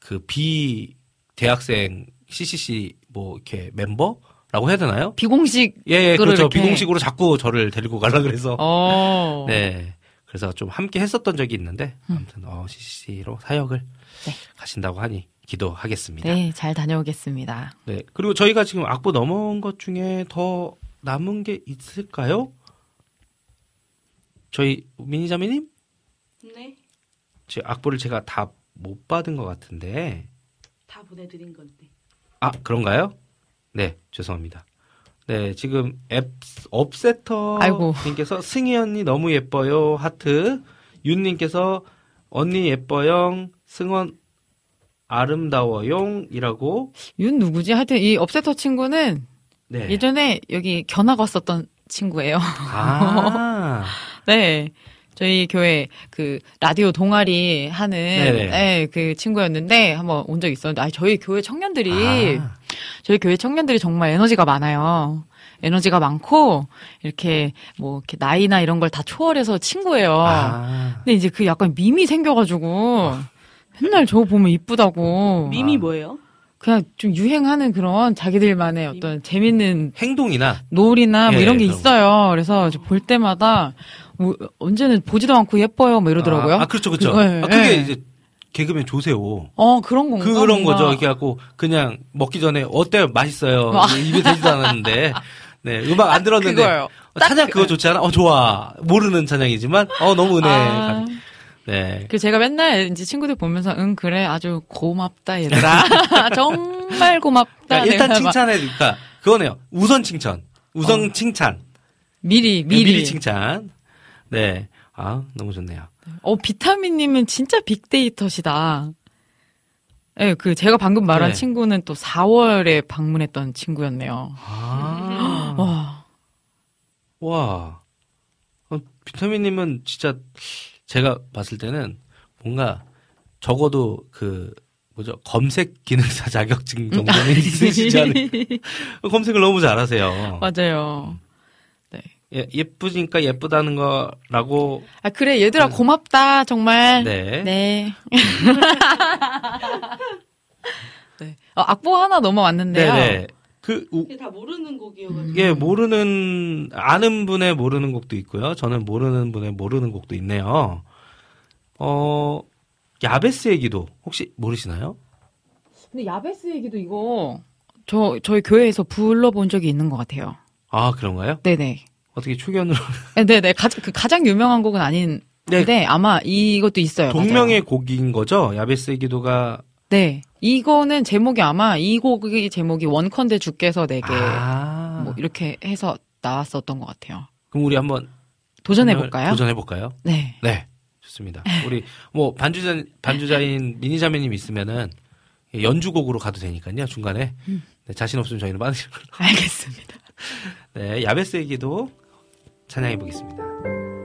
그 비 대학생 CCC 뭐 이렇게 멤버 라고 해야 되나요? 비공식 예, 예 그렇죠. 이렇게. 비공식으로 자꾸 저를 데리고 가려 그래서 어. 네. 그래서 좀 함께 했었던 적이 있는데 음. 아무튼 어 CCC로 사역을 가신다고 하니 기도하겠습니다. 네, 잘 다녀오겠습니다. 네. 그리고 저희가 지금 악보 넘어온 것 중에 더 남은 게 있을까요? 저희 미니자매님? 네. 제 악보를 제가 다 못 받은 것 같은데. 다 보내드린 건데. 아, 그런가요? 네, 죄송합니다. 네, 지금 앱, 업세터 아이고. 님께서 승희 언니 너무 예뻐요. 하트. 윤 님께서 언니 예뻐요. 승원 아름다워용이라고. 윤 누구지? 하여튼 이 업세터 친구는 네. 예전에 여기 견학 왔었던 친구예요. 아. 네. 저희 교회 그 라디오 동아리 하는. 네, 그 친구였는데 한번 온 적 있었는데 아 저희 교회 청년들이 아. 저희 교회 청년들이 정말 에너지가 많아요. 에너지가 많고 이렇게 뭐 이렇게 나이나 이런 걸 다 초월해서 친구예요. 아. 근데 이제 그 약간 밈이 생겨가지고 맨날 저거 보면 이쁘다고. 밈이 뭐예요? 그냥 좀 유행하는 그런 자기들만의 어떤 재밌는 행동이나 놀이나 뭐 예, 이런 게 그런 있어요. 그래서 저볼 때마다 뭐 언제는 보지도 않고 예뻐요 뭐 이러더라고요. 아, 아, 그렇죠, 그렇죠. 그, 예, 아, 그게 예. 이제 개그맨 조세호. 어 그런 건가? 그런 뭔가. 거죠. 이렇게 하고 그냥 먹기 전에 어때요? 맛있어요. 아. 입에 대지도 않았는데. 네, 음악 안 들었는데. 그거요. 어, 찬양 그거 좋지 않아? 어, 좋아. 모르는 찬양이지만, 어, 너무 은혜. 아. 네. 그 제가 맨날 이제 친구들 보면서 응 그래 아주 고맙다 얘들아 정말 고맙다. 그러니까 일단 칭찬해, 그러니까 그거네요. 우선 칭찬. 우선 칭찬. 미리 네, 미리. 미리 칭찬. 네. 아, 너무 좋네요. 어 비타민님은 진짜 빅데이터시다. 예, 그 제가 방금 말한 네. 친구는 또 4월에 방문했던 친구였네요. 아. 와. 와. 어, 비타민님은 진짜 제가 봤을 때는 뭔가 적어도 그 뭐죠 검색 기능사 자격증 정도는 있으시지 않을까. 검색을 너무 잘하세요. 맞아요. 예, 예쁘니까 예쁘다는 거라고. 아 그래 얘들아 고맙다 정말. 네. 네. 네. 어, 악보 하나 넘어왔는데요. 네네. 그 우- 이게 다 모르는 곡이어가지고. 이게 모르는 아는 분의 모르는 곡도 있고요. 저는 모르는 분의 모르는 곡도 있네요. 어 야베스의 기도 혹시 모르시나요? 근데 야베스 얘기도 이거 저 저희 교회에서 불러본 적이 있는 것 같아요. 아 그런가요? 네네. 어떻게 초견으로 네, 네네. 가장 그 가장 유명한 곡은 아닌데 아마 이것도 있어요. 동명의 곡인 거죠? 야베스의 기도가 네. 이거는 제목이 아마 이 곡의 제목이 원컨대 주께서 내게 아. 뭐 이렇게 해서 나왔었던 것 같아요. 그럼 우리 한번 도전해 볼까요? 도전해 볼까요? 네. 네. 좋습니다. 우리 뭐 반주자 반주자인 미니 자매님 있으면은 예, 연주곡으로 가도 되니까요. 중간에 음. 네, 자신 없으면 저희는 빠지는 걸로. 알겠습니다. 네, 야베스의 기도 찬양해 보겠습니다.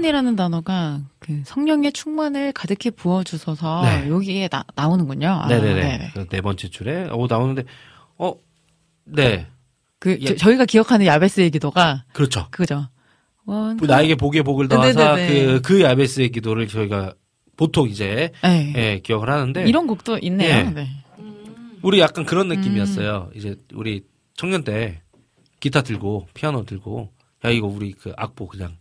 충만이라는 단어가 그 성령의 충만을 가득히 부어주셔서 네. 여기에 나, 나오는군요. 아, 네네네. 네네. 그네 번째 줄에 오 나오는데 어, 네, 그 예. 저, 희가 기억하는 야베스의 기도가 그렇죠. 그죠. 원 나에게 복에 복을 더하사 네네네. 그, 그 야베스의 기도를 저희가 보통 이제 네. 예, 기억을 하는데 이런 곡도 있네요. 예. 네. 우리 약간 그런 느낌이었어요. 이제 우리 청년 때 기타 들고 피아노 들고 야 이거 우리 그 악보 그냥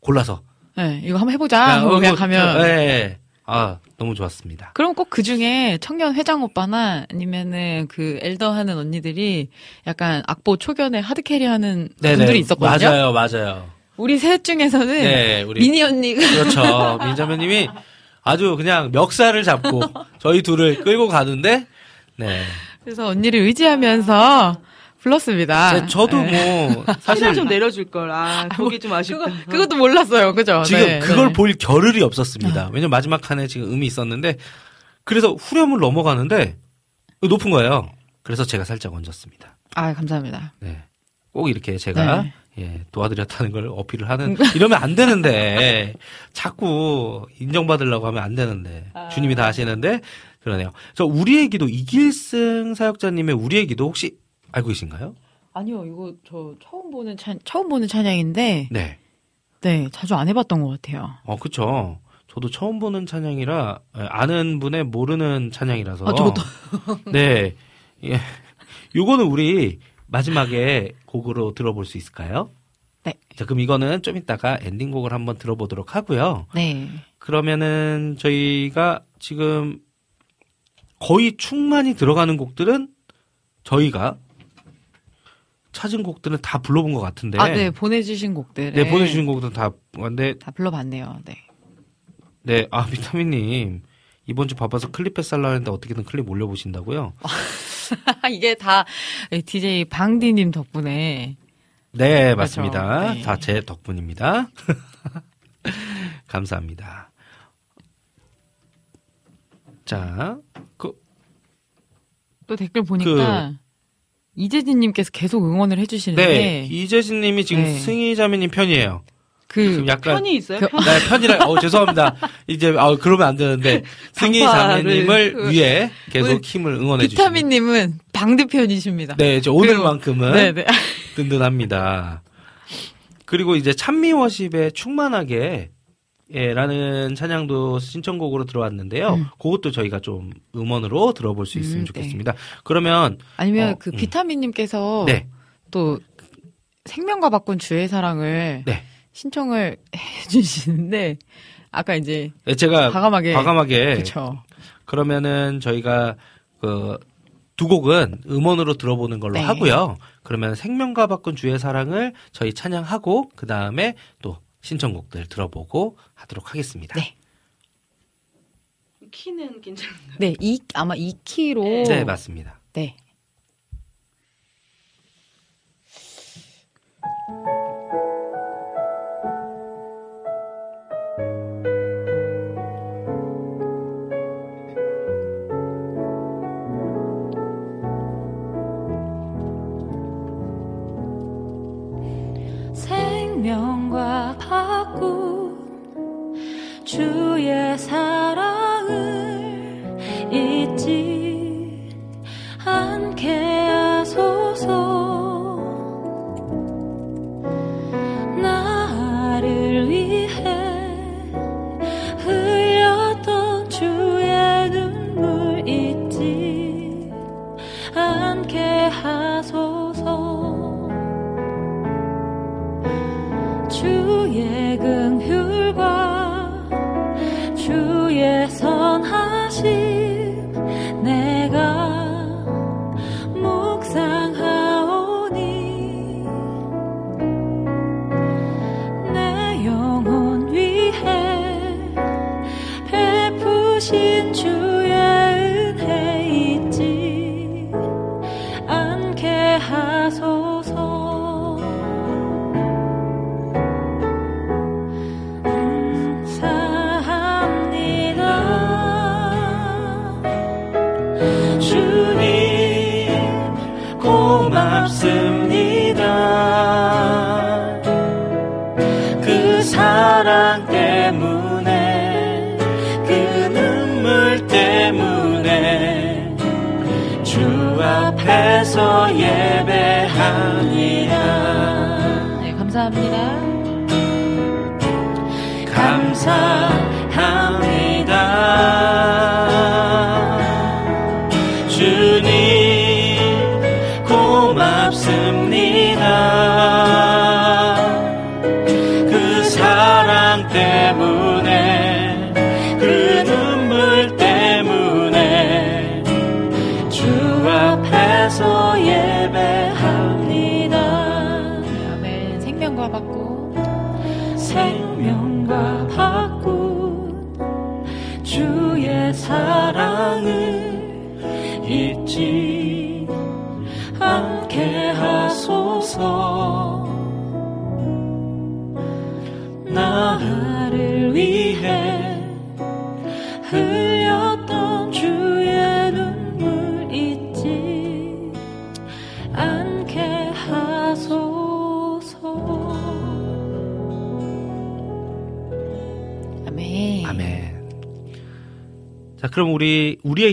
골라서 네, 이거 한번 해보자. 그냥 뭐, 가면. 예, 예. 아 너무 좋았습니다. 그럼 꼭 그 중에 청년 회장 오빠나 아니면은 그 엘더 하는 언니들이 약간 악보 초견에 하드캐리 하는 네네. 분들이 있었거든요. 맞아요, 맞아요. 우리 셋 중에서는 네, 우리 미니 언니가 그렇죠. 민자매님이 아주 그냥 멱살을 잡고 저희 둘을 끌고 가는데 네. 그래서 언니를 의지하면서 불렀습니다. 제- 저도 네. 뭐 사실 사실 좀 내려줄 걸. 아, 거기 좀 아쉽다. 그거, 그것도 몰랐어요. 그죠? 지금 네, 그걸 네. 볼 겨를이 없었습니다. 왜냐면 마지막 칸에 지금 음이 있었는데 그래서 후렴을 넘어가는데 높은 거예요. 그래서 제가 살짝 얹었습니다. 아, 감사합니다. 네. 꼭 이렇게 제가 네. 예, 도와드렸다는 걸 어필을 하는 이러면 안 되는데 자꾸 인정받으려고 하면 안 되는데 아. 주님이 다 하시는데 그러네요. 저 우리의 기도 이길승 사역자님의 우리의 기도 혹시 알고 계신가요? 아니요, 이거 저 처음 보는 찬 처음 보는 찬양인데 네. 네, 자주 안 해봤던 것 같아요. 어, 그쵸. 저도 처음 보는 찬양이라, 예, 아는 분의 모르는 찬양이라서. 아, 저것도. 네. 예. 요거는 우리 마지막에 곡으로 들어볼 수 있을까요? 네. 자, 그럼 이거는 좀 이따가 엔딩곡을 한번 들어보도록 하고요. 네. 그러면은 저희가 지금 거의 충만히 들어가는 곡들은 저희가 찾은 곡들은 다 불러본 것 같은데. 아, 네. 보내주신 곡들. 네, 보내주신 곡들은 다, 근데, 다 불러봤네요. 네. 네, 아, 비타민님. 이번 주 바빠서 클립 햇살라 했는데 어떻게든 클립 올려보신다고요? 이게 다 DJ 방디님 덕분에. 네, 맞습니다. 그렇죠. 네. 다제 덕분입니다. 감사합니다. 자, 그, 또 댓글 보니까 이재진님께서 계속 응원을 해주시는데. 네, 이재진님이 지금 네. 승희자매님 편이에요. 그 지금 약간 편이 있어요? 그- 편? 네, 편이라, 어, 죄송합니다. 이제, 아, 그러면 안 되는데, 승희 자매님을 그- 위해 계속 힘을 응원해 주시고. 비타민님은 방디 편이십니다. 네, 이제 오늘만큼은 네, 네. 든든합니다. 그리고 이제 찬미워십의 충만하게 예, 라는 찬양도 신청곡으로 들어왔는데요. 음. 그것도 저희가 좀 음원으로 들어볼 수 있으면 음, 좋겠습니다. 그러면 아니면 어, 그 음. 비타민님께서 네. 또 생명과 바꾼 주의 사랑을 네. 신청을 해주시는데 아까 이제 예, 제가 과감하게 과감하게 그렇죠. 그러면은 저희가 그 두 곡은 음원으로 들어보는 걸로 네. 하고요. 그러면 생명과 바꾼 주의 사랑을 저희 찬양하고 그 다음에 또 신청곡들 들어보고 하도록 하겠습니다. 네. 키는 괜찮은데. 네, 이 아마 2키로 네, 맞습니다. 네.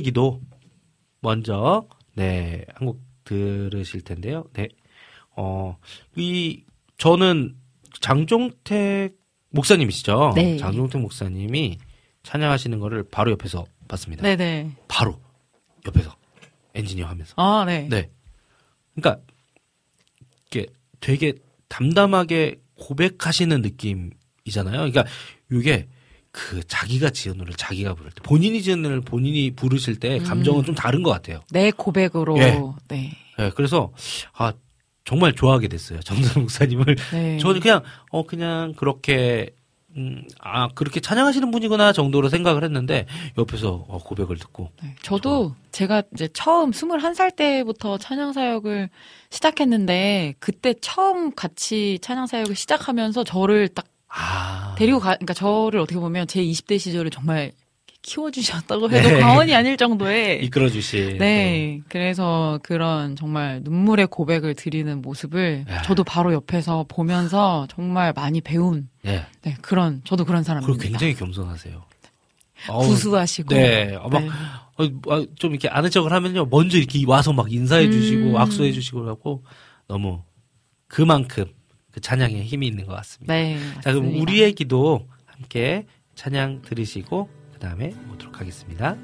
우리 우리의 기도 먼저 네, 한 곡 들으실 텐데요. 네. 어, 이 저는 장종택 목사님이시죠? 네. 장종택 목사님이 찬양하시는 거를 바로 옆에서 봤습니다. 네 네. 바로 옆에서 엔지니어 하면서. 아, 네. 네. 그러니까 이게 되게 담담하게 고백하시는 느낌이잖아요. 그러니까 이게 그 자기가 지은 노래를 자기가 부를 때 본인이 지은 노래를 본인이 부르실 때 감정은 음. 좀 다른 것 같아요. 내 고백으로 예. 네. 네, 그래서 아 정말 좋아하게 됐어요. 정선 목사님을. 네. 저는 그냥 어 그냥 그렇게 음, 아 그렇게 찬양하시는 분이구나 정도로 생각을 했는데 옆에서 어, 고백을 듣고 저도 제가 이제 처음 21살 때부터 찬양 사역을 시작했는데 그때 처음 같이 찬양 사역을 시작하면서 저를 딱 아. 데리고 가 그러니까 저를 어떻게 보면 제 20대 시절을 정말 키워 주셨다고 해도 네. 과언이 아닐 정도의 이끌어 주신 네. 그래서 그런 정말 눈물의 고백을 드리는 모습을 예. 저도 바로 옆에서 보면서 정말 많이 배운 예. 네, 그런 저도 그런 사람입니다. 굉장히 겸손하세요. 구수하시고. 네. 어, 막, 네. 어, 아, 좀 이렇게 아는 척을 하면요. 먼저 이렇게 와서 막 인사해 주시고, 음. 악수해 주시고 하고, 너무 그만큼 그 찬양에 힘이 있는 것 같습니다. 네. 자, 그럼. 우리의 기도 함께 찬양 들으시고, 그 다음에 오도록 하겠습니다.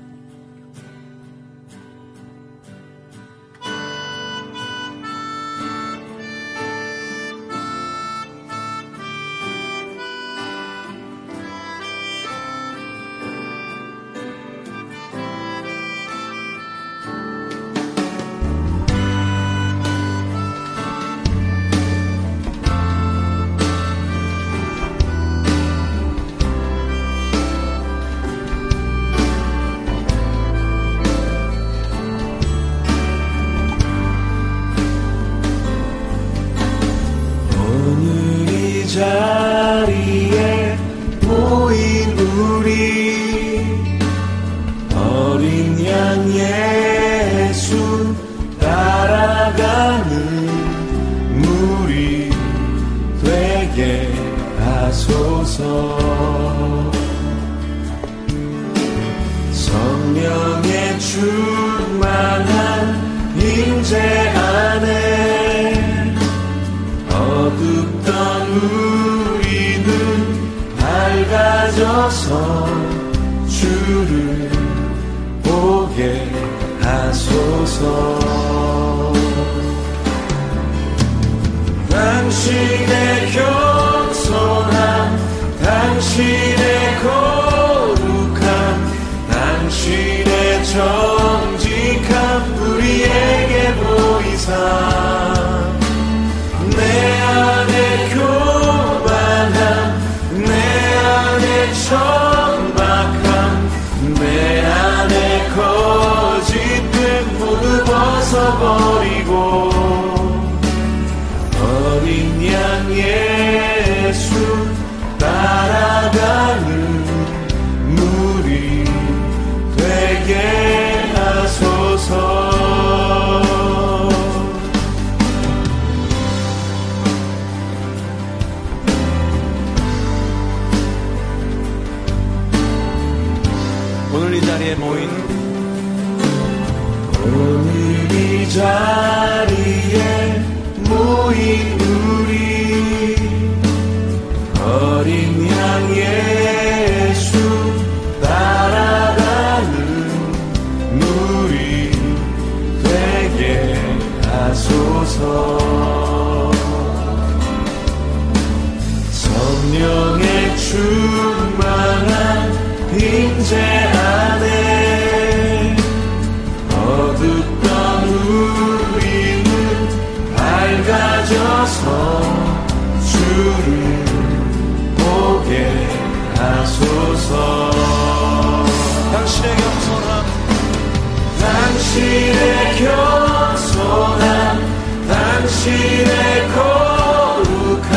당신의 거룩함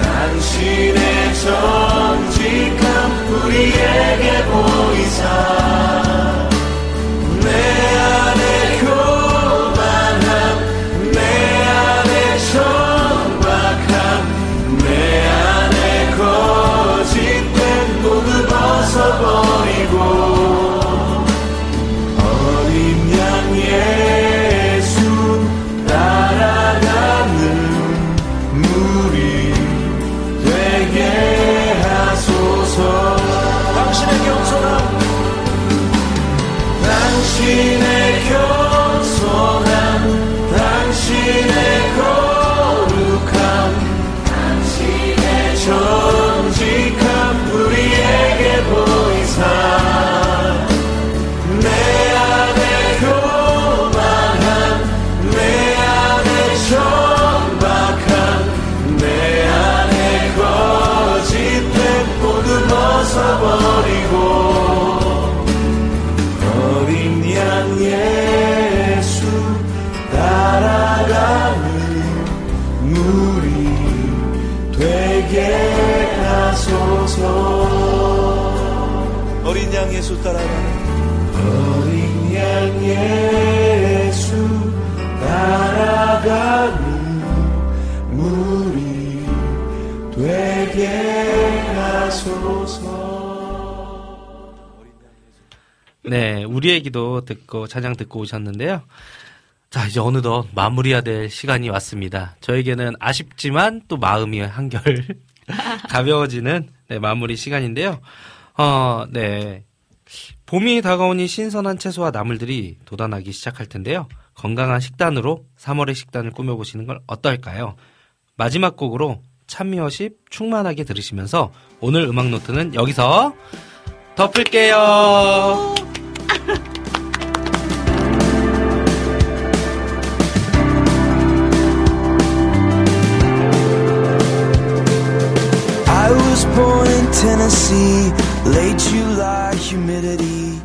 당신의 정직함 우리에 우리의 기도 듣고 찬양 듣고 오셨는데요. 자, 이제 어느덧 마무리해야 될 시간이 왔습니다. 저에게는 아쉽지만 또 마음이 한결 가벼워지는 네, 마무리 시간인데요. 어, 네. 봄이 다가오니 신선한 채소와 나물들이 돋아나기 시작할 텐데요. 건강한 식단으로 3월의 식단을 꾸며보시는 걸 어떨까요? 마지막 곡으로 찬미허십 충만하게 들으시면서 오늘 음악 노트는 여기서 덮을게요. Was born in Tennessee, late July humidity.